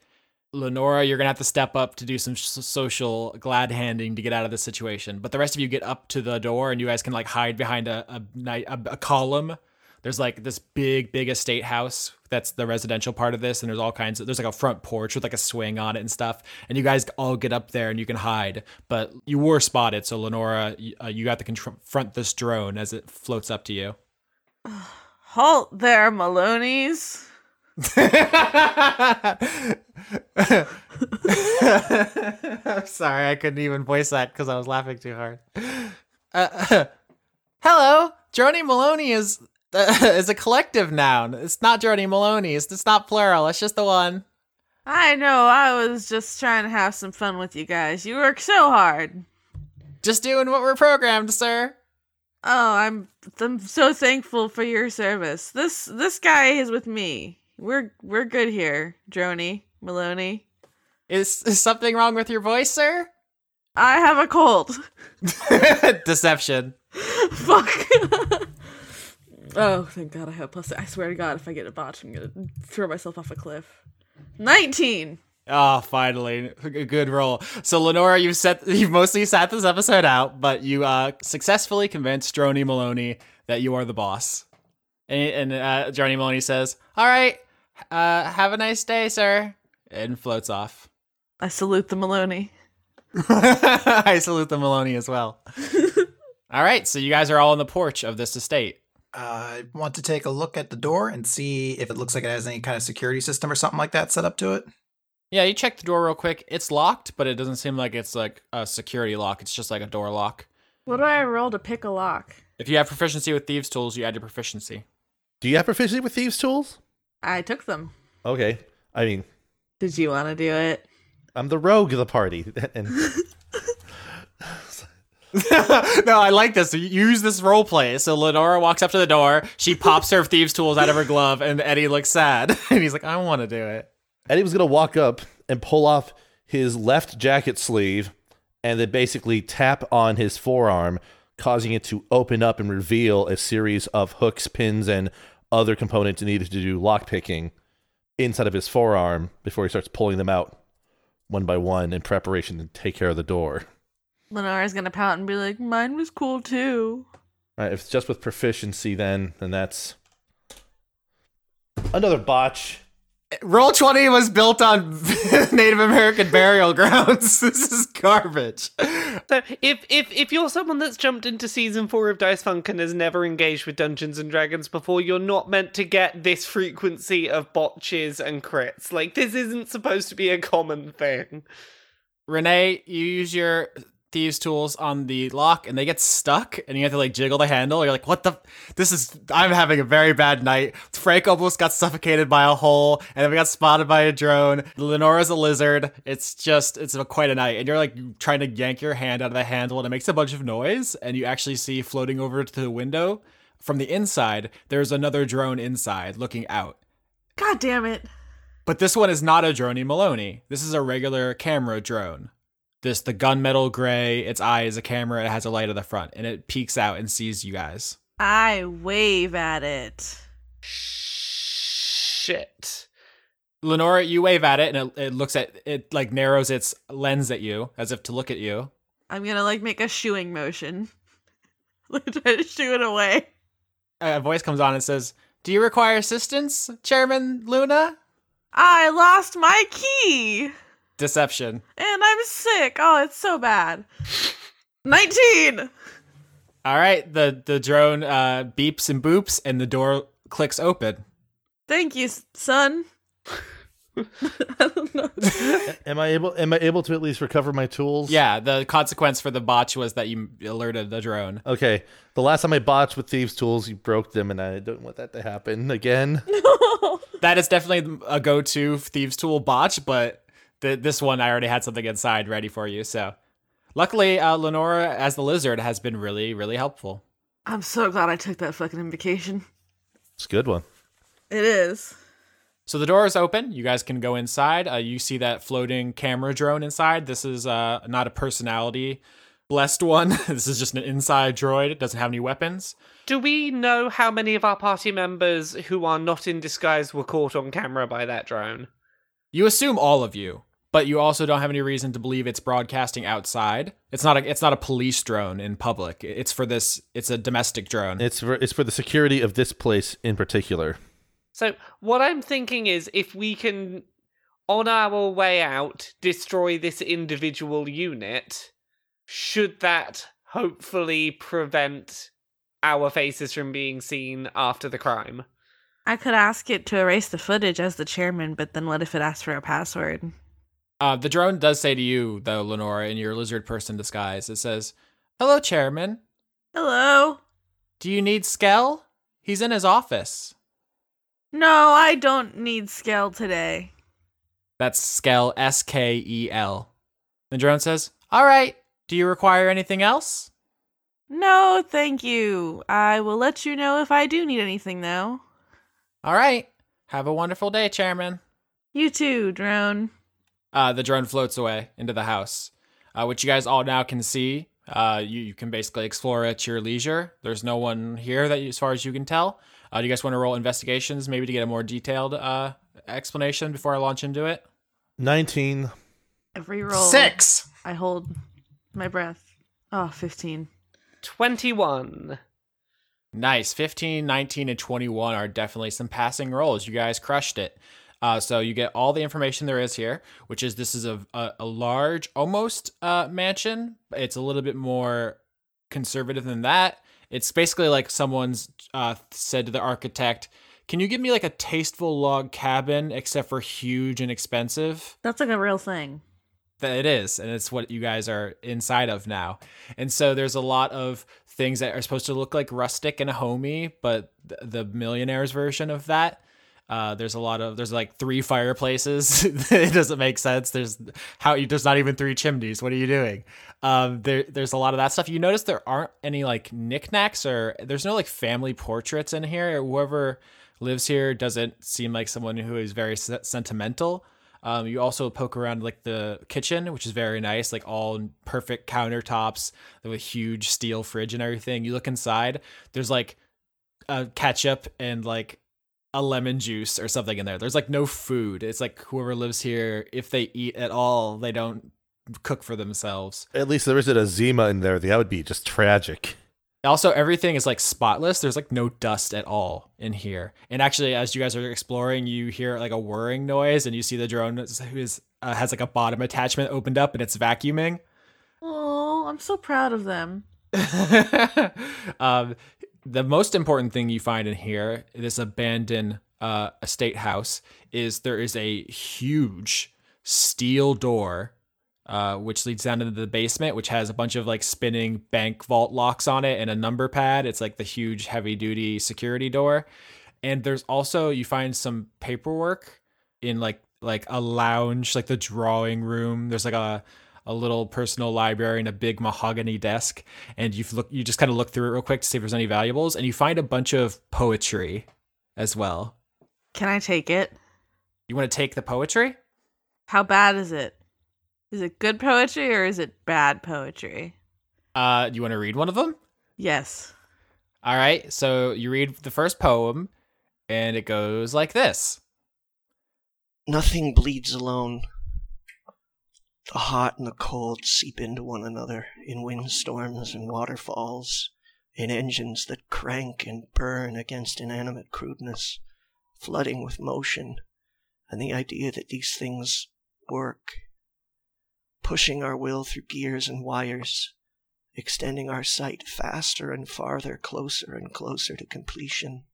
Lenora, you're gonna have to step up to do some s- social glad handing to get out of this situation. But the rest of you get up to the door, and you guys can like hide behind a a, a, a column. There's like this big, big estate house that's the residential part of this, and there's all kinds of there's like a front porch with like a swing on it and stuff. And you guys all get up there and you can hide, but you were spotted. So Lenora, you, uh, you got to confront this drone as it floats up to you. Halt there, Maloney's. I'm sorry, I couldn't even voice that because I was laughing too hard. Uh, hello, Droney Maloney is uh, is a collective noun. It's not Droney Maloney's. It's not plural. It's just the one. I know. I was just trying to have some fun with you guys. You work so hard. Just doing what we're programmed, sir. Oh, I'm I'm so thankful for your service. This this guy is with me. We're we're good here, Droney Maloney. Is, is something wrong with your voice, sir? I have a cold. Deception. Fuck. Oh, thank God I have plus. I swear to God, if I get a botch, I'm gonna throw myself off a cliff. Nineteen. Oh, finally, a good roll. So, Lenora, you've set you've mostly sat this episode out, but you uh, successfully convinced Droney Maloney that you are the boss. And, and uh, Droney Maloney says, "All right, uh, have a nice day, sir," and floats off. I salute the Maloney. I salute the Maloney as well. all right, so you guys are all on the porch of this estate. I want to take a look at the door and see if it looks like it has any kind of security system or something like that set up to it. Yeah, you check the door real quick. It's locked, but it doesn't seem like it's like a security lock. It's just like a door lock. What do I roll to pick a lock? If you have proficiency with thieves' tools, you add your proficiency. Do you have proficiency with thieves' tools? I took them. Okay. I mean, Did you want to do it? I'm the rogue of the party. And no, I like this. Use this role play. So Lenora walks up to the door. She pops her thieves' tools out of her glove, and Eddie looks sad, and he's like, "I want to do it." Eddie was gonna walk up and pull off his left jacket sleeve and then basically tap on his forearm, causing it to open up and reveal a series of hooks, pins, and other components needed to do lockpicking inside of his forearm before he starts pulling them out one by one in preparation to take care of the door. Lenora's gonna pout and be like, "Mine was cool too." All right, if it's just with proficiency, then then that's another botch. Roll20 was built on Native American burial grounds. this is garbage. So if if if you're someone that's jumped into season four of Dice Funk and has never engaged with Dungeons and Dragons before, you're not meant to get this frequency of botches and crits. Like this isn't supposed to be a common thing. Renee, you use your thieves' tools on the lock, and they get stuck, and you have to like jiggle the handle. You're like, "What the? This is. I'm having a very bad night." Frank almost got suffocated by a gnoll, and then we got spotted by a drone. Lenora's a lizard. It's just, it's a, quite a night, and you're like trying to yank your hand out of the handle, and it makes a bunch of noise, and you actually see floating over to the window from the inside. There's another drone inside, looking out. God damn it! But this one is not a Droney Maloney. This is a regular camera drone. This the gunmetal gray. Its eye is a camera. It has a light at the front, and it peeks out and sees you guys. I wave at it. Shit. Lenora, you wave at it, and it, it looks at it like narrows its lens at you as if to look at you. I'm gonna like make a shooing motion. Try to shoo it away. A voice comes on and says, "Do you require assistance, Chairman Luna?" I lost my key Deception. and I'm sick. Oh, it's so bad. 19. All right, the the drone uh, beeps and boops, and the door clicks open. Thank you, son. I don't know. Am I able? Am I able to at least recover my tools? Yeah, the consequence for the botch was that you alerted the drone. Okay. The last time I botched with thieves' tools, you broke them, and I don't want that to happen again. That is definitely a go-to thieves tool botch, but the, this one I already had something inside ready for you. So, luckily, uh, Lenora as the lizard has been really, really helpful. I'm so glad I took that fucking invocation. It's a good one. It is. So the door is open. You guys can go inside. Uh, you see that floating camera drone inside. This is uh, not a personality blessed one. this is just an inside droid. It doesn't have any weapons. Do we know how many of our party members who are not in disguise were caught on camera by that drone? You assume all of you, but you also don't have any reason to believe it's broadcasting outside. It's not a it's not a police drone in public. It's for this. It's a domestic drone. It's for, it's for the security of this place in particular. So, what I'm thinking is if we can, on our way out, destroy this individual unit, should that hopefully prevent our faces from being seen after the crime? I could ask it to erase the footage as the chairman, but then what if it asks for a password? Uh, the drone does say to you, though, Lenora, in your lizard person disguise, it says, "Hello, Chairman. Hello? Do you need Skell? He's in his office." No, I don't need scale today. That's Skell, S K E L. The drone says, All right, do you require anything else? No, thank you. I will let you know if I do need anything, though. All right, have a wonderful day, Chairman. You too, drone. Uh, the drone floats away into the house, uh, which you guys all now can see. Uh, you, you can basically explore at your leisure. There's no one here that, you, as far as you can tell. Uh, do you guys want to roll investigations, maybe to get a more detailed uh, explanation before I launch into it? 19. Every roll. Six. I hold my breath. Oh, 15. 21. Nice. 15, 19, and 21 are definitely some passing rolls. You guys crushed it. Uh, so you get all the information there is here, which is this is a, a, a large, almost uh, mansion. It's a little bit more conservative than that. It's basically like someone's uh, said to the architect, Can you give me like a tasteful log cabin, except for huge and expensive? That's like a real thing. that it is and it's what you guys are inside of now and so there's a lot of things that are supposed to look like rustic and homey but th- the millionaires version of that uh, there's a lot of there's like three fireplaces. It doesn't make sense. There's how there's not even three chimneys. What are you doing? Um, there, there's a lot of that stuff. You notice there aren't any like knickknacks or there's no like family portraits in here. Whoever lives here doesn't seem like someone who is very se- sentimental. Um, you also poke around like the kitchen, which is very nice, like all perfect countertops with a huge steel fridge and everything. You look inside, there's like a ketchup and like a lemon juice or something in there. There's like no food. It's like whoever lives here, if they eat at all, they don't cook for themselves. At least there isn't a Zima in there. That would be just tragic. Also, everything is like spotless. There's like no dust at all in here. And actually, as you guys are exploring, you hear like a whirring noise, and you see the drone is- who is uh, has like a bottom attachment opened up, and it's vacuuming. Oh, I'm so proud of them. um, the most important thing you find in here, this abandoned uh, estate house, is there is a huge steel door, uh, which leads down into the basement, which has a bunch of like spinning bank vault locks on it and a number pad. It's like the huge heavy duty security door. And there's also you find some paperwork in like like a lounge, like the drawing room. There's like a a little personal library and a big mahogany desk and you look you just kind of look through it real quick to see if there's any valuables and you find a bunch of poetry as well Can I take it? you want to take the poetry How bad is it? Is it good poetry or is it bad poetry? uh you want to read one of them Yes. all right so you read the first poem and it goes like this Nothing bleeds alone. The hot and the cold seep into one another in windstorms and waterfalls, in engines that crank and burn against inanimate crudeness, flooding with motion, and the idea that these things work, pushing our will through gears and wires, extending our sight faster and farther, closer and closer to completion.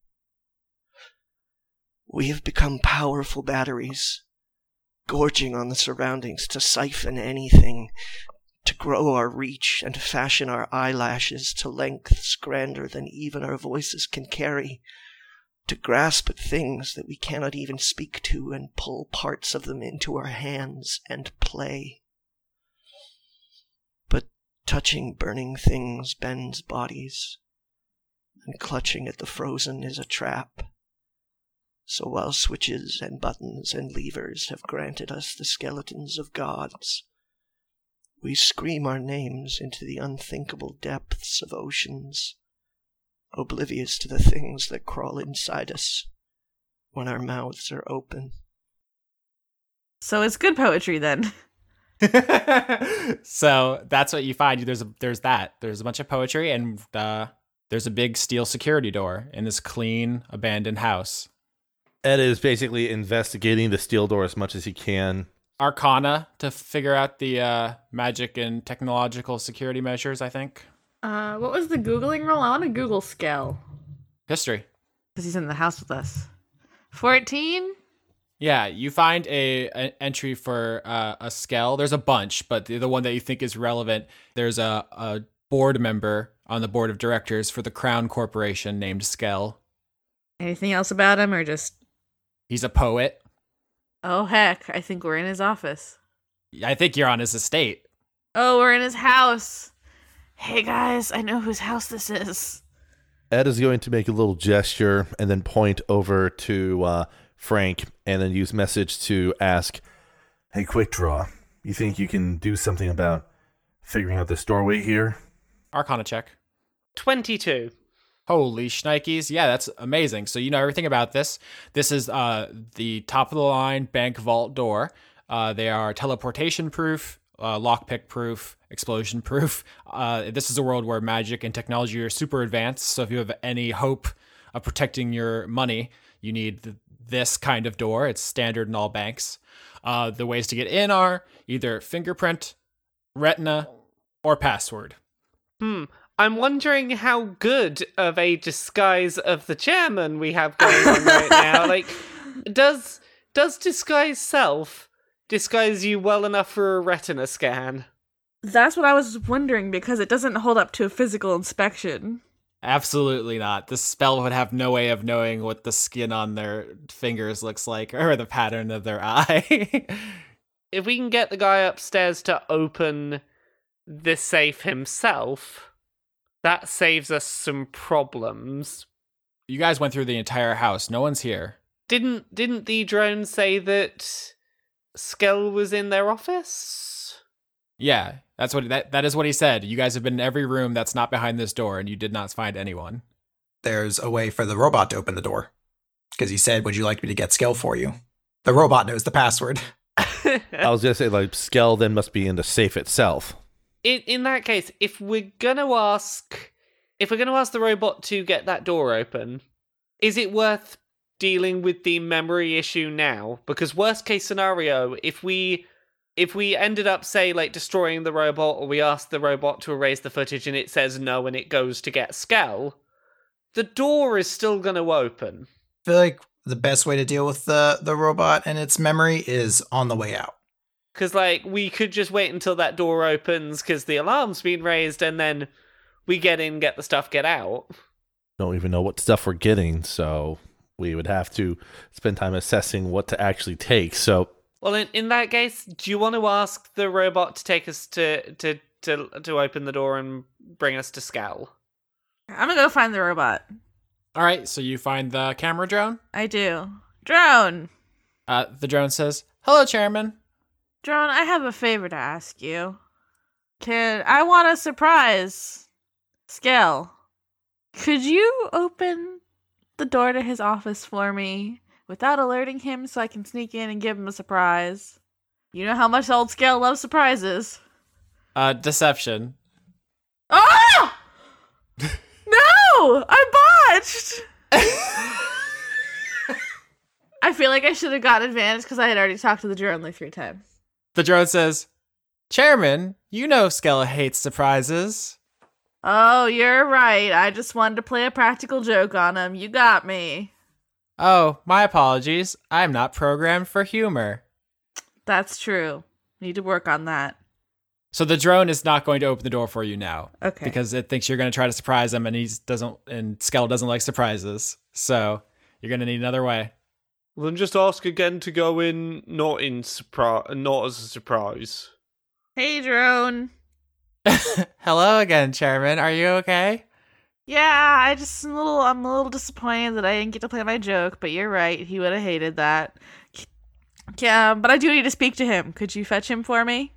We have become powerful batteries gorging on the surroundings to siphon anything, to grow our reach and to fashion our eyelashes to lengths grander than even our voices can carry, to grasp at things that we cannot even speak to and pull parts of them into our hands and play. But touching burning things bends bodies, and clutching at the frozen is a trap. So while switches and buttons and levers have granted us the skeletons of gods, we scream our names into the unthinkable depths of oceans, oblivious to the things that crawl inside us when our mouths are open. So it's good poetry then. so that's what you find. There's a, there's that. There's a bunch of poetry, and uh, there's a big steel security door in this clean, abandoned house. Ed is basically investigating the steel door as much as he can. Arcana to figure out the uh, magic and technological security measures. I think Uh, what was the googling roll? I want to Google Skell history. because he's in the house with us. Fourteen. Yeah, you find a, an entry for uh, a skell. There's a bunch, but the, the one that you think is relevant, there's a, a board member on the board of directors for the Crown Corporation named Skell. Anything else about him, or just? He's a poet. Oh heck! I think we're in his office. I think you're on his estate. Oh, we're in his house. Hey guys, I know whose house this is. Ed is going to make a little gesture and then point over to uh, Frank and then use message to ask, Hey, Quick Draw, you think you can do something about figuring out this doorway here? Arcana check. 22. Holy shnikes. Yeah, that's amazing. So you know everything about this. This is uh, the top of the line bank vault door. Uh, they are teleportation proof, uh, lockpick proof, explosion proof. Uh, this is a world where magic and technology are super advanced. So if you have any hope of protecting your money, you need th- this kind of door. It's standard in all banks. Uh, the ways to get in are either fingerprint, retina, or password. Hmm. I'm wondering how good of a disguise of the chairman we have going on right now. Like, does does disguise self disguise you well enough for a retina scan? That's what I was wondering because it doesn't hold up to a physical inspection. Absolutely not. The spell would have no way of knowing what the skin on their fingers looks like or the pattern of their eye. If we can get the guy upstairs to open the safe himself, that saves us some problems. you guys went through the entire house. No one's here. Didn't didn't the drone say that Skell was in their office? Yeah, that's what that that is what he said. You guys have been in every room that's not behind this door and you did not find anyone. There's a way for the robot to open the door. Because he said, Would you like me to get Skell for you? The robot knows the password. I was going to say, like, Skell then must be in the safe itself. In in that case, if we're gonna ask, if we're gonna ask the robot to get that door open, is it worth dealing with the memory issue now? Because worst case scenario, if we if we ended up say like destroying the robot, or we ask the robot to erase the footage and it says no and it goes to get Skell, the door is still gonna open. I feel like the best way to deal with the, the robot and its memory is on the way out. Because, like, we could just wait until that door opens because the alarm's been raised and then we get in, get the stuff, get out. Don't even know what stuff we're getting, so we would have to spend time assessing what to actually take. So, Well, in, in that case, do you want to ask the robot to take us to, to, to, to open the door and bring us to Scowl? I'm gonna go find the robot. All right, so you find the camera drone. I do. Drone! Uh, the drone says, "Hello, Chairman." Drone, I have a favor to ask you. Can I want a surprise? Skell. Could you open the door to his office for me without alerting him so I can sneak in and give him a surprise? You know how much old Skell loves surprises. Uh, deception. Oh! no! I botched! I feel like I should have gotten advantage because I had already talked to the drone like three times. The drone says, "Chairman, you know Skella hates surprises." Oh, you're right. I just wanted to play a practical joke on him. You got me. Oh, my apologies. I'm not programmed for humor. That's true. Need to work on that. So the drone is not going to open the door for you now Okay. because it thinks you're going to try to surprise him, and he doesn't. And Skell doesn't like surprises, so you're going to need another way. Well, then just ask again to go in, not in surprise, not as a surprise. hey, drone. Hello again, Chairman. Are you okay? Yeah, I just am a little. I'm a little disappointed that I didn't get to play my joke, but you're right. He would have hated that. Yeah, but I do need to speak to him. Could you fetch him for me?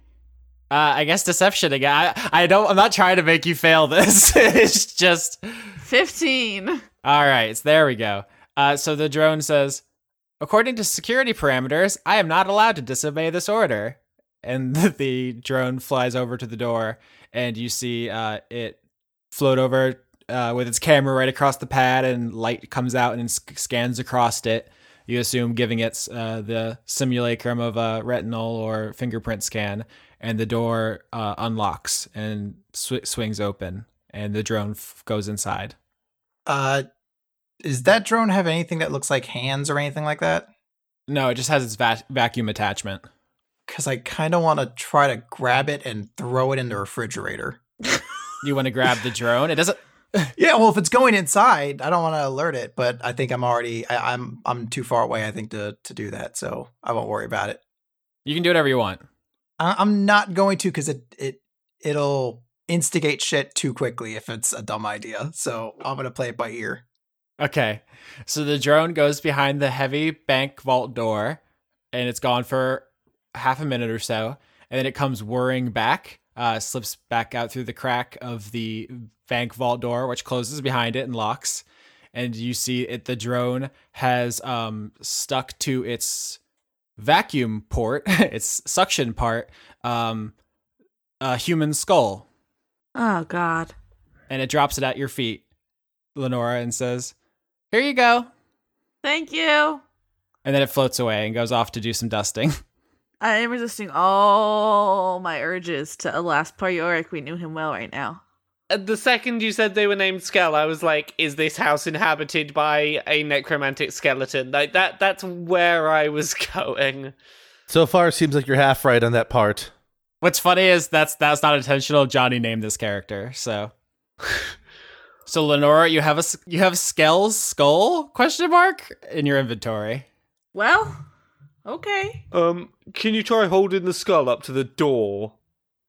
Uh, I guess deception again. I, I don't. I'm not trying to make you fail this. it's just. Fifteen. All right, so there we go. Uh, so the drone says, according to security parameters, I am not allowed to disobey this order. And the drone flies over to the door, and you see uh, it float over uh, with its camera right across the pad, and light comes out and sc- scans across it. You assume giving it uh, the simulacrum of a retinal or fingerprint scan, and the door uh, unlocks and sw- swings open, and the drone f- goes inside. Uh, does that drone have anything that looks like hands or anything like that? No, it just has its va- vacuum attachment. Because I kind of want to try to grab it and throw it in the refrigerator. You want to grab the drone? It doesn't. Yeah, well, if it's going inside, I don't want to alert it, but I think I'm already I, I'm I'm too far away. I think to to do that, so I won't worry about it. You can do whatever you want. I, I'm not going to because it it it'll instigate shit too quickly if it's a dumb idea. So I'm gonna play it by ear. Okay. So the drone goes behind the heavy bank vault door, and it's gone for half a minute or so, and then it comes whirring back, uh, slips back out through the crack of the bank vault door, which closes behind it and locks. And you see it. The drone has um, stuck to its vacuum port, its suction part, um, a human skull, Oh God. and it drops it at your feet, Lenora, and says, "Here you go." Thank you. And then it floats away and goes off to do some dusting. I am resisting all my urges to alas Yorick. We knew him well right now. Uh, The second you said they were named Skell, I was like, "Is this house inhabited by a necromantic skeleton?" Like that—that's where I was going. So far, it seems like you're half right on that part. What's funny is that's that's not intentional. Johnny named this character, so. So Lenora, you have a you have Skell's skull question mark in your inventory. Well, okay. Um, can you try holding the skull up to the door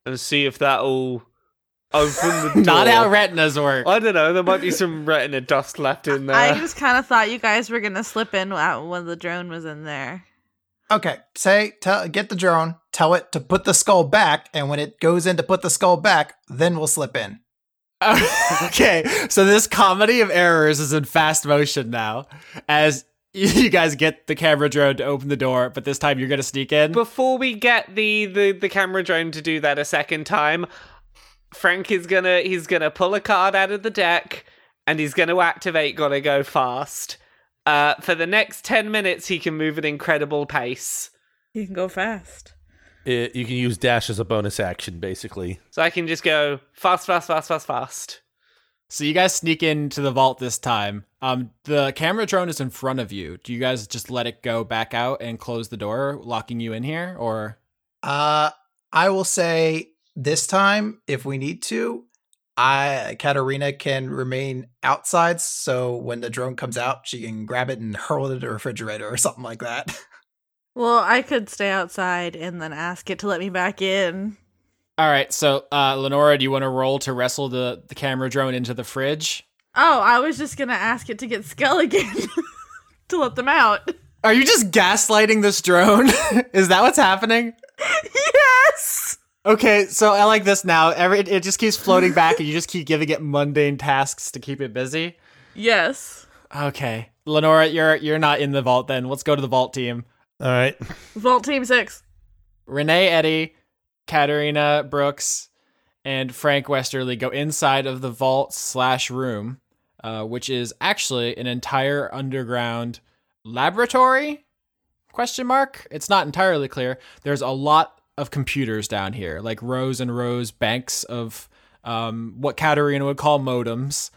and see if that'll open the door? Not how retinas work. I don't know. There might be some retina dust left in there. I just kind of thought you guys were gonna slip in when the drone was in there. Okay, say tell get the drone, tell it to put the skull back, and when it goes in to put the skull back, then we'll slip in. okay, so this comedy of errors is in fast motion now, as you guys get the camera drone to open the door, but this time you're gonna sneak in. Before we get the, the the camera drone to do that a second time, Frank is gonna he's gonna pull a card out of the deck and he's gonna activate gotta go fast. Uh, for the next ten minutes, he can move at incredible pace. He can go fast. It, you can use dash as a bonus action, basically. So I can just go fast, fast, fast, fast, fast. So you guys sneak into the vault this time. Um, the camera drone is in front of you. Do you guys just let it go back out and close the door, locking you in here, or Uh, I will say this time, if we need to, I Katarina can remain outside. So when the drone comes out, she can grab it and hurl it at the refrigerator or something like that. Well, I could stay outside and then ask it to let me back in. all right? So, uh, Lenora, do you want to roll to wrestle the the camera drone into the fridge? Oh, I was just gonna ask it to get Skull again to let them out. Are you just gaslighting this drone? is that what's happening? yes. Okay, so I like this now. Every it just keeps floating back, and you just keep giving it mundane tasks to keep it busy. Yes. Okay, Lenora, you're you're not in the vault. Then let's go to the vault team. All right. Vault Team Six. Renee Eddy, Katarina Brooks, and Frank Westerly go inside of the vault slash room, uh, which is actually an entire underground laboratory. Question mark. It's not entirely clear. There's a lot of computers down here, like rows and rows, banks of um, what Katarina would call modems.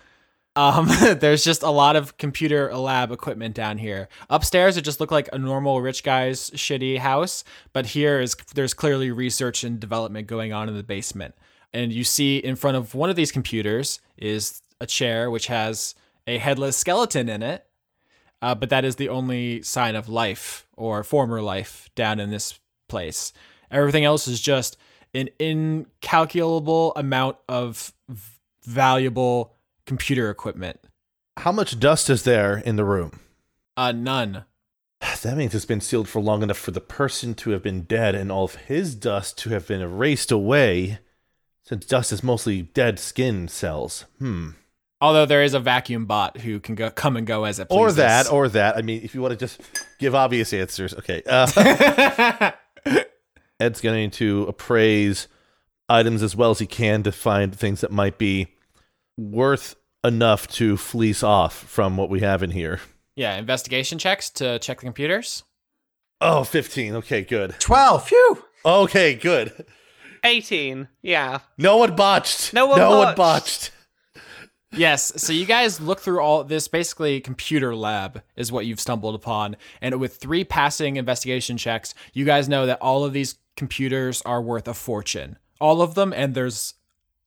Um, there's just a lot of computer lab equipment down here. Upstairs, it just looked like a normal rich guy's shitty house, but here is there's clearly research and development going on in the basement. And you see in front of one of these computers is a chair which has a headless skeleton in it, uh, but that is the only sign of life or former life down in this place. Everything else is just an incalculable amount of valuable computer equipment. How much dust is there in the room? Uh, none. That means it's been sealed for long enough for the person to have been dead and all of his dust to have been erased away, since dust is mostly dead skin cells. Hmm. Although there is a vacuum bot who can go come and go as it Or that, or that. I mean, if you want to just give obvious answers. Okay. Uh, Ed's going to appraise items as well as he can to find things that might be worth enough to fleece off from what we have in here. yeah, investigation checks to check the computers. Oh, 15. Okay, good. 12. Phew. Okay, good. 18. Yeah. No one botched. No one no one botched. botched. Yes, so you guys look through all this basically computer lab is what you've stumbled upon and with three passing investigation checks, you guys know that all of these computers are worth a fortune. All of them and there's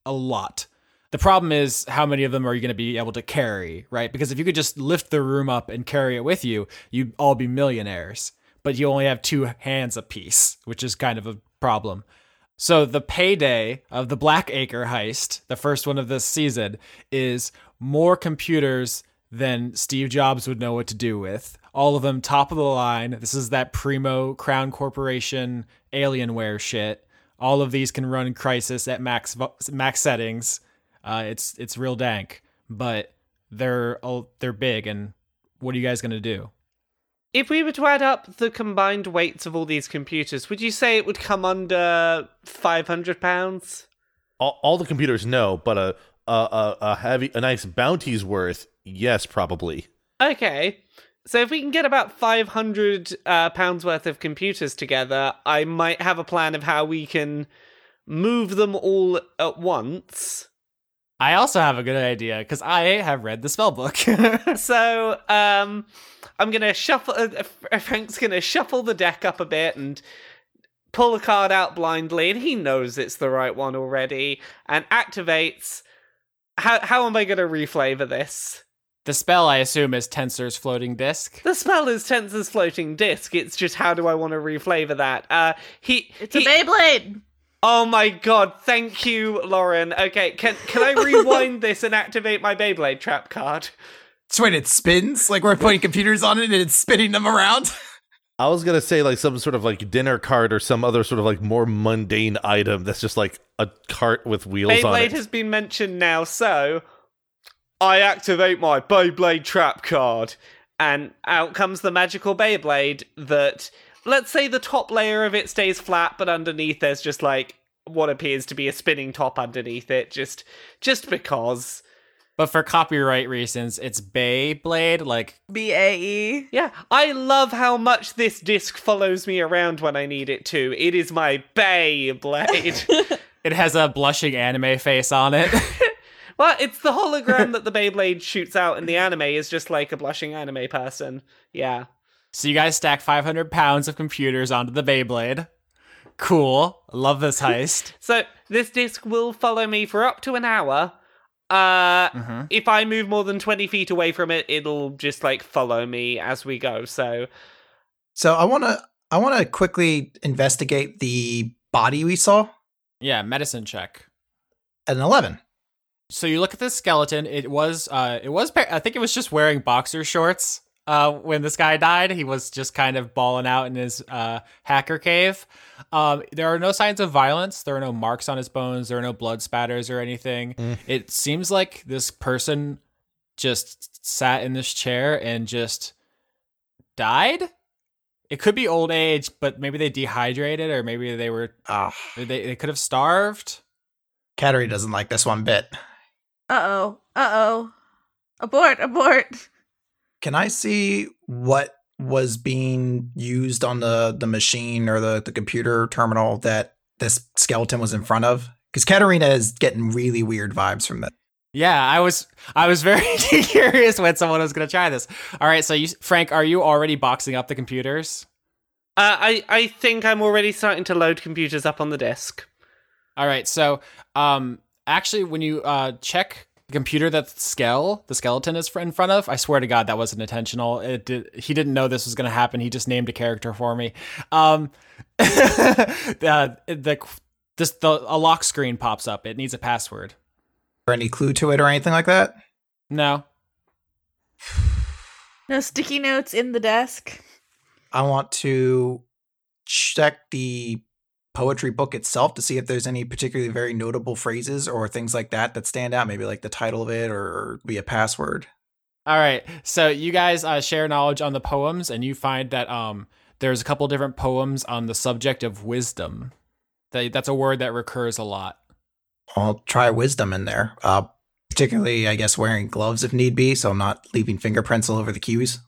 a lot. The problem is how many of them are you going to be able to carry, right? Because if you could just lift the room up and carry it with you, you'd all be millionaires. But you only have two hands apiece, which is kind of a problem. So the payday of the Blackacre heist, the first one of this season, is more computers than Steve Jobs would know what to do with. All of them top of the line. This is that primo Crown Corporation Alienware shit. All of these can run Crysis at max max settings. Uh, it's it's real dank, but they're oh, they're big. And what are you guys gonna do? If we were to add up the combined weights of all these computers, would you say it would come under 500 pounds? All, all the computers no, but a, a a a heavy a nice bounty's worth. Yes, probably. Okay. So if we can get about 500 uh, pounds worth of computers together, I might have a plan of how we can move them all at once. I also have a good idea because I have read the spell book. So, um, I'm gonna shuffle. Uh, uh, Frank's gonna shuffle the deck up a bit and pull a card out blindly, and he knows it's the right one already, and activates. How how am I gonna reflavor this? the spell, I assume, is Tenser's floating disc. The spell is Tenser's floating disc. It's just how do I want to reflavor that? Uh, he It's he, a Beyblade. Oh my god! Thank you, Lauren. Okay, can can I rewind this and activate my Beyblade trap card? So wait, it spins? Like we're putting computers on it and it's spinning them around? I was gonna say like some sort of like dinner cart or some other sort of like more mundane item that's just like a cart with wheels on Beyblade it. has been mentioned now, so I activate my Beyblade trap card, and out comes the magical Beyblade that, let's say the top layer of it stays flat, but underneath there's just like what appears to be a spinning top underneath it, just just because. But for copyright reasons, it's Beyblade. Like, B A E. Yeah, I love how much this disc follows me around when I need it to. It is my Beyblade. it has a blushing anime face on it. well, it's the hologram that the Beyblade shoots out in the anime is just like a blushing anime person. Yeah. So you guys stack 500 pounds of computers onto the Beyblade. Cool. Love this heist. So this disc will follow me for up to an hour. Uh, Mhm. if I move more than twenty feet away from it, it'll just like follow me as we go. So So I wanna I wanna quickly investigate the body we saw Yeah, medicine check. at an eleven. So you look at this skeleton. It was, uh, it was. I think it was just wearing boxer shorts. Uh, when this guy died, he was just kind of balling out in his uh, hacker cave. Um, there are no signs of violence. There are no marks on his bones. There are no blood spatters or anything. Mm. It seems like this person just sat in this chair and just died. It could be old age, but maybe they dehydrated, or maybe they were they, they could have starved. Cattery doesn't like this one bit. Uh oh. Uh oh. Abort. Abort. Can I see what was being used on the the machine or the the computer terminal that this skeleton was in front of? Because Katarina is getting really weird vibes from that. Yeah, I was I was very curious when someone was going to try this. All right, so you Frank, are you already boxing up the computers? Uh, I I think I'm already starting to load computers up on the desk. All right, so um actually when you uh check the computer that Skell, the skeleton is in front of, I swear to god that wasn't intentional. It did, he didn't know this was going to happen. He just named a character for me. Um the the this the a lock screen pops up. It needs a password. Or any clue to it or anything like that? No. No sticky notes in the desk. I want to check the poetry book itself to see if there's any particularly very notable phrases or things like that that stand out. Maybe like the title of it or be a password. All right. So you guys uh, share knowledge on the poems, and you find that um, there's a couple different poems on the subject of wisdom. That, that's a word that recurs a lot. I'll try wisdom in there. Uh, particularly, I guess, wearing gloves if need be, so I'm not leaving fingerprints all over the keys.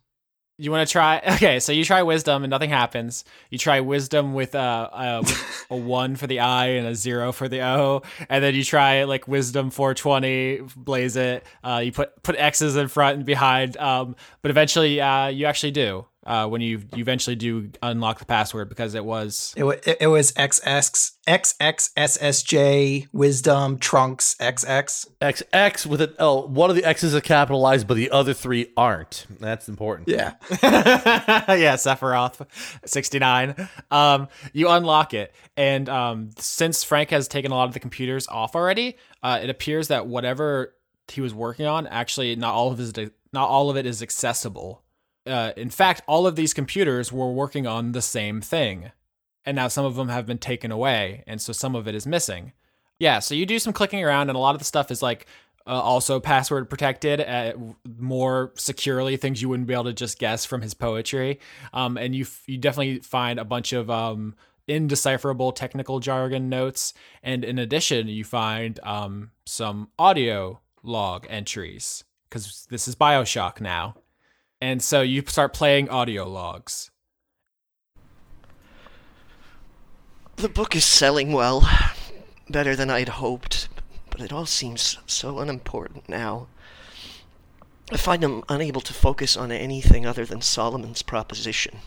You want to try? Okay, so you try wisdom and nothing happens. You try wisdom with uh, uh, a one for the I and a zero for the O, and then you try like wisdom 420, blaze it. Uh, you put put X's in front and behind, um, but eventually uh, you actually do uh, when you you eventually do unlock the password because it was It, wa- it, it was XX, XXSSJ, wisdom, trunks, XX. XX with an oh, one of the X's are capitalized, but the other three aren't. That's important. Yeah. yeah, Sephiroth 69. Um, you unlock it. And um, since Frank has taken a lot of the computers off already, uh, it appears that whatever he was working on, actually not all of his not all of it is accessible. Uh, in fact, all of these computers were working on the same thing. And now some of them have been taken away, and so some of it is missing. Yeah, so you do some clicking around, and a lot of the stuff is like uh, also password protected uh, more securely things you wouldn't be able to just guess from his poetry um, and you f- you definitely find a bunch of um, indecipherable technical jargon notes and in addition you find um, some audio log entries because this is bioshock now and so you start playing audio logs The book is selling well, better than I'd hoped, but it all seems so unimportant now. I find I'm unable to focus on anything other than Solomon's proposition.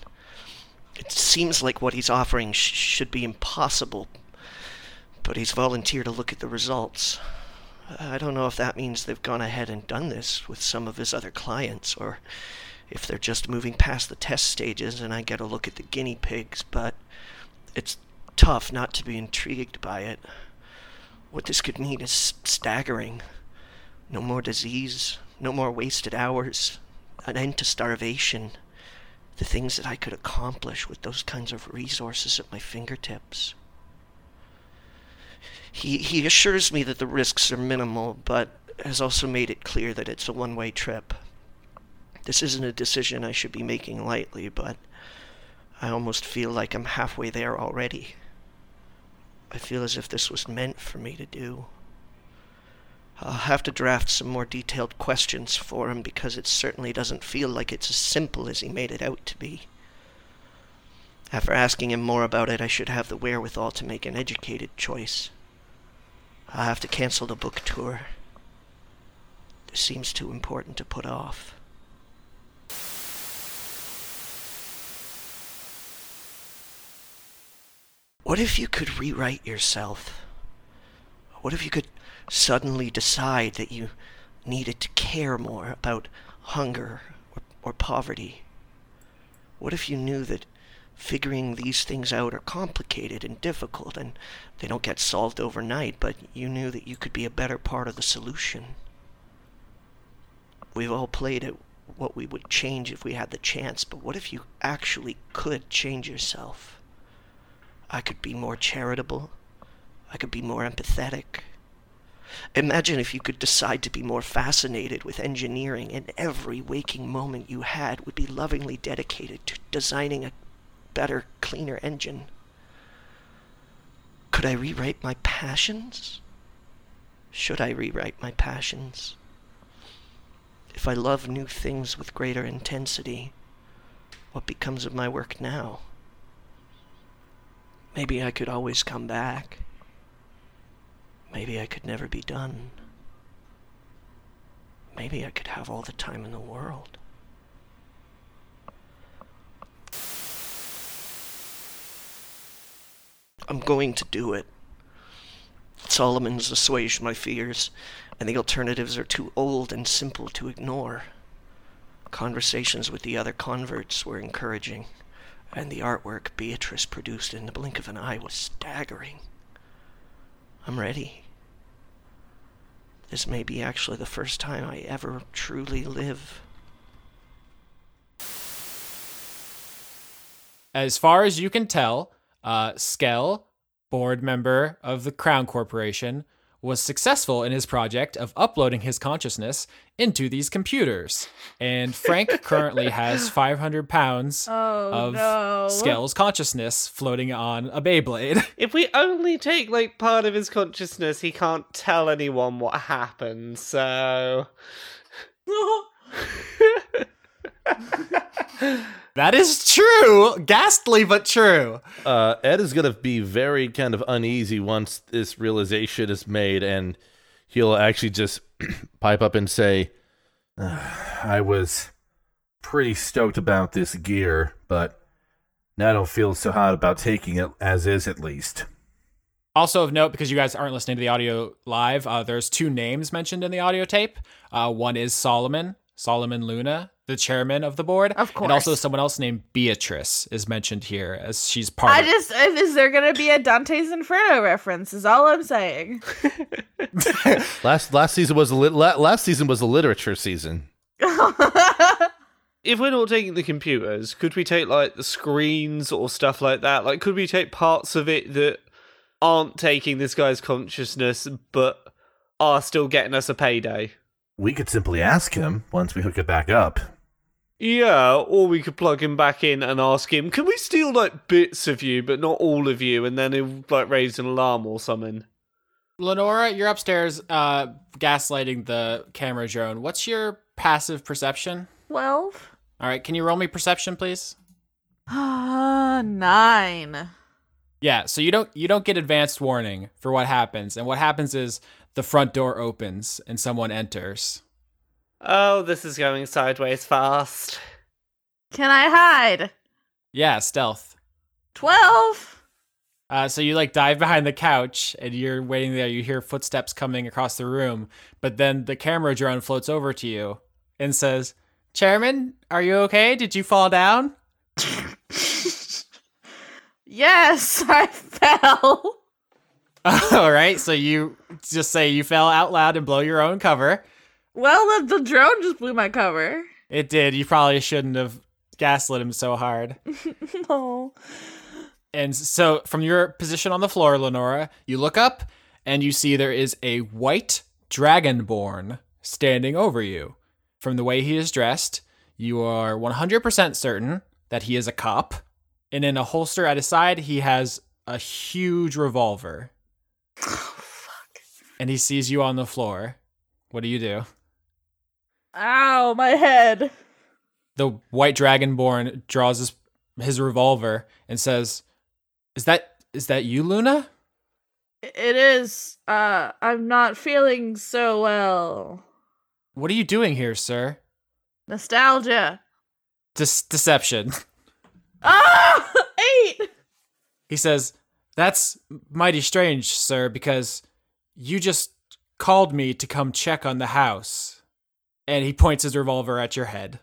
It seems like what he's offering sh- should be impossible, but he's volunteered to look at the results. I don't know if that means they've gone ahead and done this with some of his other clients, or if they're just moving past the test stages and I get a look at the guinea pigs, but it's tough not to be intrigued by it. What this could mean is staggering. No more disease, no more wasted hours, an end to starvation. The things that I could accomplish with those kinds of resources at my fingertips. He, he assures me that the risks are minimal, but has also made it clear that it's a one way trip. This isn't a decision I should be making lightly, but I almost feel like I'm halfway there already. I feel as if this was meant for me to do. I'll have to draft some more detailed questions for him because it certainly doesn't feel like it's as simple as he made it out to be. After asking him more about it, I should have the wherewithal to make an educated choice. I'll have to cancel the book tour. This seems too important to put off. What if you could rewrite yourself? What if you could suddenly decide that you needed to care more about hunger or, or poverty? What if you knew that figuring these things out are complicated and difficult and they don't get solved overnight, but you knew that you could be a better part of the solution? We've all played at what we would change if we had the chance, but what if you actually could change yourself? I could be more charitable. I could be more empathetic. Imagine if you could decide to be more fascinated with engineering and every waking moment you had would be lovingly dedicated to designing a better, cleaner engine. Could I rewrite my passions? Should I rewrite my passions? If I love new things with greater intensity, what becomes of my work now? Maybe I could always come back. Maybe I could never be done. maybe I could have all the time in the world. I'm going to do it. Solomon's assuaged my fears, and the alternatives are too old and simple to ignore. Conversations with the other converts were encouraging, and the artwork Beatrice produced in the blink of an eye was staggering. I'm ready. This may be actually the first time I ever truly live. As far as you can tell, uh, Skell, board member of the Crown Corporation, was successful in his project of uploading his consciousness into these computers. And Frank currently has 500 pounds Oh of no. Skell's consciousness floating on a Beyblade. If we only take like part of his consciousness, he can't tell anyone what happened. So that is true. Ghastly, but true. Uh, Ed is going to be very kind of uneasy once this realization is made, and he'll actually just pipe up and say, "Ah, I was pretty stoked about this gear, but now I don't feel so hot about taking it as is, at least. Also of note, because you guys aren't listening to the audio live, uh, there's two names mentioned in the audio tape. Uh, one is Solomon, Solomon Luna, the chairman of the board. Of course. And also someone else named Beatrice is mentioned here as she's part I just is there gonna be a Dante's Inferno reference? Is all I'm saying. Last last season was a lit- last season was a literature season. if we're not taking the computers, could we take like the screens or stuff like that? Like, could we take parts of it that aren't taking this guy's consciousness but are still getting us a payday? We could simply ask him once we hook it back up. Yeah, or we could plug him back in and ask him, can we steal like bits of you, but not all of you, and then he'll like raise an alarm or something? Lenora, you're upstairs uh, gaslighting the camera drone. What's your passive perception? Twelve. All right, can you roll me perception, please? Ah, nine. Yeah, so you don't you don't get advanced warning for what happens, and what happens is the front door opens and someone enters. Oh, this is going sideways fast. Can I hide? Yeah, stealth. Twelve. Uh, so you like dive behind the couch and you're waiting there. You hear footsteps coming across the room, but then the camera drone floats over to you and says, "Chairman, are you okay? Did you fall down?" Yes, I fell. All right, so you just say you fell out loud and blow your own cover. Well, the, the drone just blew my cover. It did. You probably shouldn't have gaslit him so hard. No. And so, from your position on the floor, Lenora, you look up and you see there is a white dragonborn standing over you. From the way he is dressed, you are 100% certain that he is a cop. And in a holster at his side, he has a huge revolver. Oh, fuck. And he sees you on the floor. What do you do? Ow, my head. The white dragonborn draws his, his revolver and says, "Is that is that you, Luna?" It is. Uh, I'm not feeling so well. What are you doing here, sir? Nostalgia. Dis- deception. Ah, eight. He says, That's mighty strange, sir, because you just called me to come check on the house. And he points his revolver at your head.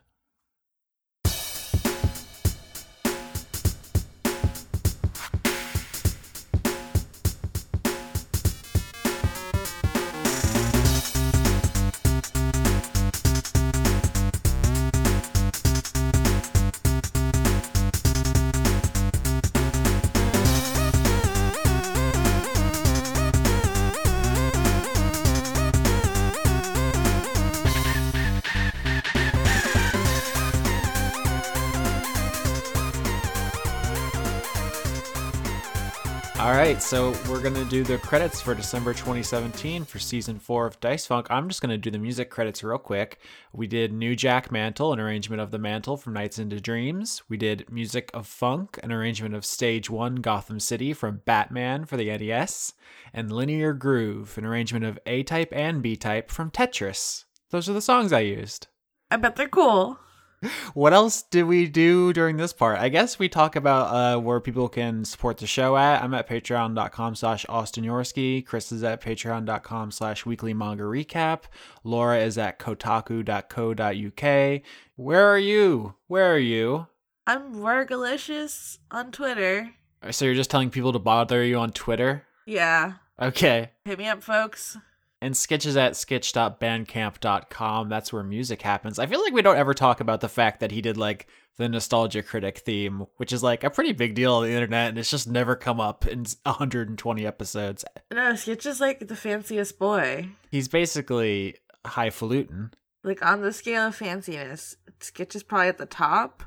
Right, so we're going to do the credits for December 2017 for season four of Dice Funk. I'm just going to do the music credits real quick. We did New Jack Mantle, an arrangement of the mantle from Nights into Dreams. We did Music of Funk, an arrangement of Stage One Gotham City from Batman for the NES. And Linear Groove, an arrangement of A Type and B Type from Tetris. Those are the songs I used. I bet they're cool. What else did we do during this part? I guess we talk about uh, where people can support the show at. I'm at patreon.com slash Austin Yorski. Chris is at patreon.com slash weekly manga recap. Laura is at kotaku.co.uk. Where are you? Where are you? I'm Vargalicious on Twitter. So you're just telling people to bother you on Twitter? Yeah. Okay. Hit me up, folks. And sketches at skitch.bandcamp.com. That's where music happens. I feel like we don't ever talk about the fact that he did like the Nostalgia Critic theme, which is like a pretty big deal on the internet, and it's just never come up in 120 episodes. No, Skitch is like the fanciest boy. He's basically highfalutin. Like on the scale of fanciness, Skitch is probably at the top,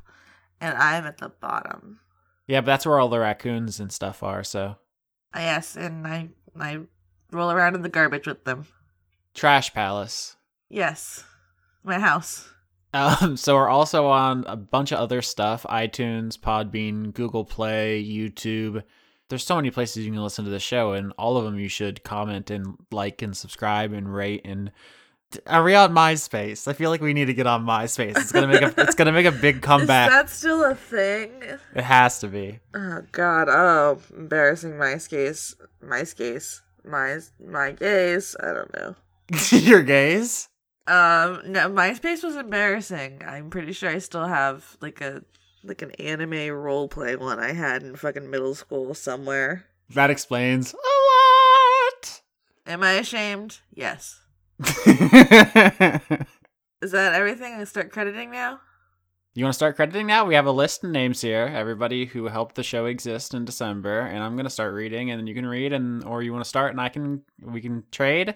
and I'm at the bottom. Yeah, but that's where all the raccoons and stuff are, so. Yes, and I I roll around in the garbage with them. Trash Palace. Yes, my house. Um, so we're also on a bunch of other stuff iTunes, Podbean, Google Play, YouTube. There's so many places you can listen to the show, and all of them you should comment and like and subscribe and rate. And are we on MySpace? I feel like we need to get on MySpace. It's gonna make a it's gonna make a big comeback. Is that still a thing? It has to be. Oh God! Oh, embarrassing MySpace. MySpace. My my gaze. I don't know. Your gays? Um, no, MySpace was embarrassing. I'm pretty sure I still have like a like an anime role play one I had in fucking middle school somewhere. That explains a lot. Am I ashamed? Yes. Is that everything? I start crediting now. You want to start crediting now? We have a list of names here. Everybody who helped the show exist in December, and I'm gonna start reading, and then you can read, and or you want to start, and I can we can trade.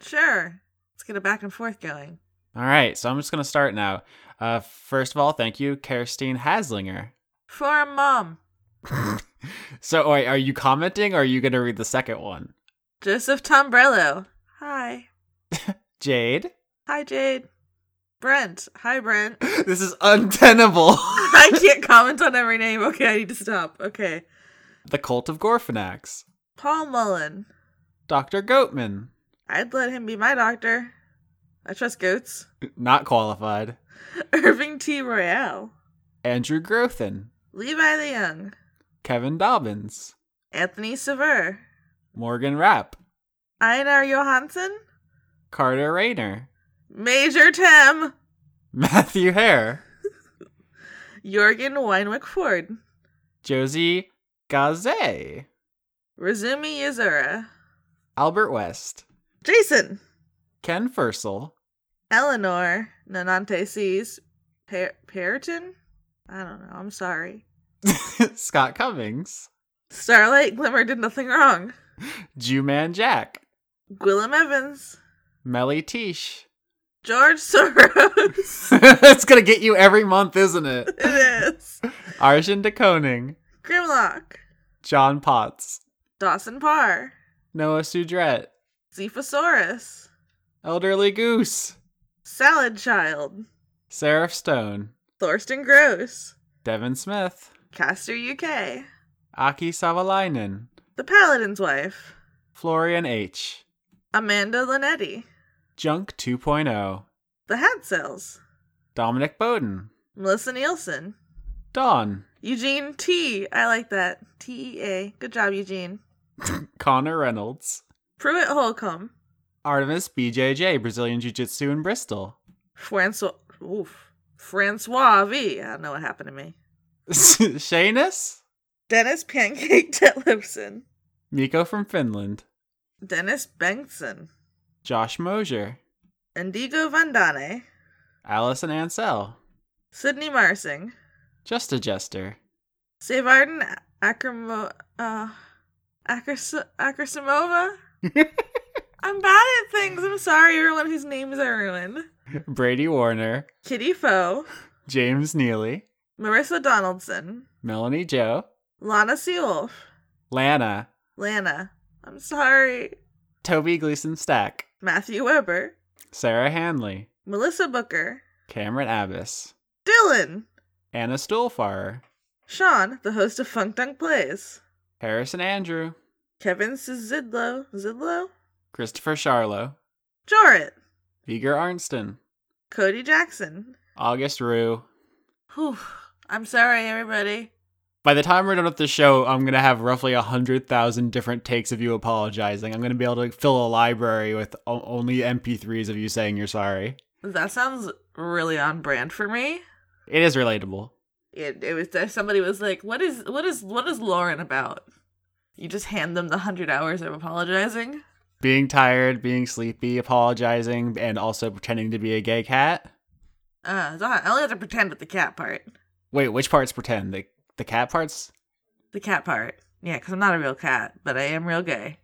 Sure. Let's get a back and forth going. All right, so I'm just gonna start now. Uh, first of all, thank you, Kerstine Haslinger. For a mom. So, wait, are you commenting, or are you gonna read the second one? Joseph Tombrello. Hi. Jade. Hi, Jade. Brent. Hi, Brent. This is untenable. I can't comment on every name. Okay, I need to stop. Okay. the Cult of Gorfanax. Paul Mullen. Dr. Goatman. I'd let him be my doctor. I trust goats. Not qualified. Irving T. Royale. Andrew Grothin. Levi the Young. Kevin Dobbins. Anthony Sever. Morgan Rapp. Einar Johansson. Carter Rayner. Major Tim. Matthew Hare. Jorgen Weinwick Ford. Josie Gaze. Razumi Yazura. Albert West. Jason. Ken Fursel. Eleanor. Nanante. Per- Periton? I don't know. I'm sorry. Scott Cummings. Starlight Glimmer did nothing wrong. Jew-Man Jack. Gwillem Evans. Melly Tish. George Soros. It's gonna get you every month, isn't it? it is. Arjun de Koning. Grimlock. John Potts. Dawson Parr. Noah Sudret. Zephosaurus. Elderly Goose. Salad Child. Seraph Stone. Thorsten Gross. Devin Smith. Caster UK. Aki Savalainen. The Paladin's Wife. Florian H. Amanda Linetti. Junk oh. 2.0. The Hat Cells. Dominic Bowden. Melissa Nielsen. Dawn. Eugene T. I like that. T E A. Good job, Eugene. Connor Reynolds. Pruitt Holcomb. Artemis BJJ, Brazilian Jiu Jitsu in Bristol. Francois. Oof. Francois V. I don't know what happened to me. Shanus? Dennis Pancake Detlipson. Miko from Finland. Dennis Bengtson. Josh Mosier. Indigo Vandane. Allison Ansell. Sydney Marsing. Just a Jester. Savarden Akramo. Uh. Akers- Akersimova? I'm bad at things. I'm sorry, everyone whose names I ruined. Brady Warner. Kitty Foe. James Neely. Marissa Donaldson. Melanie Joe. Lana Seawolf. Lana. Lana. I'm sorry. Toby Gleason Stack. Matthew Weber. Sarah Hanley. Melissa Booker. Cameron Abbas. Dylan. Anna Stuhlfarer. Sean, the host of Funk Dunk Plays. Harrison Andrew. Kevin Zidlow. Zidlow? Christopher Charlo. Jorrit. Eager Arnston, Cody Jackson. August Rue. Whew. I'm sorry, everybody. By the time we're done with the show, I'm gonna have roughly a hundred thousand different takes of you apologizing. I'm gonna be able to fill a library with o- only MP3s of you saying you're sorry. That sounds really on brand for me. It is relatable. It, it was if somebody was like, "What is what is what is Lauren about?" You just hand them the hundred hours of apologizing. Being tired, being sleepy, apologizing, and also pretending to be a gay cat. Uh, I only have to pretend with the cat part. Wait, which parts pretend? The the cat parts? The cat part. Yeah, because I'm not a real cat, but I am real gay.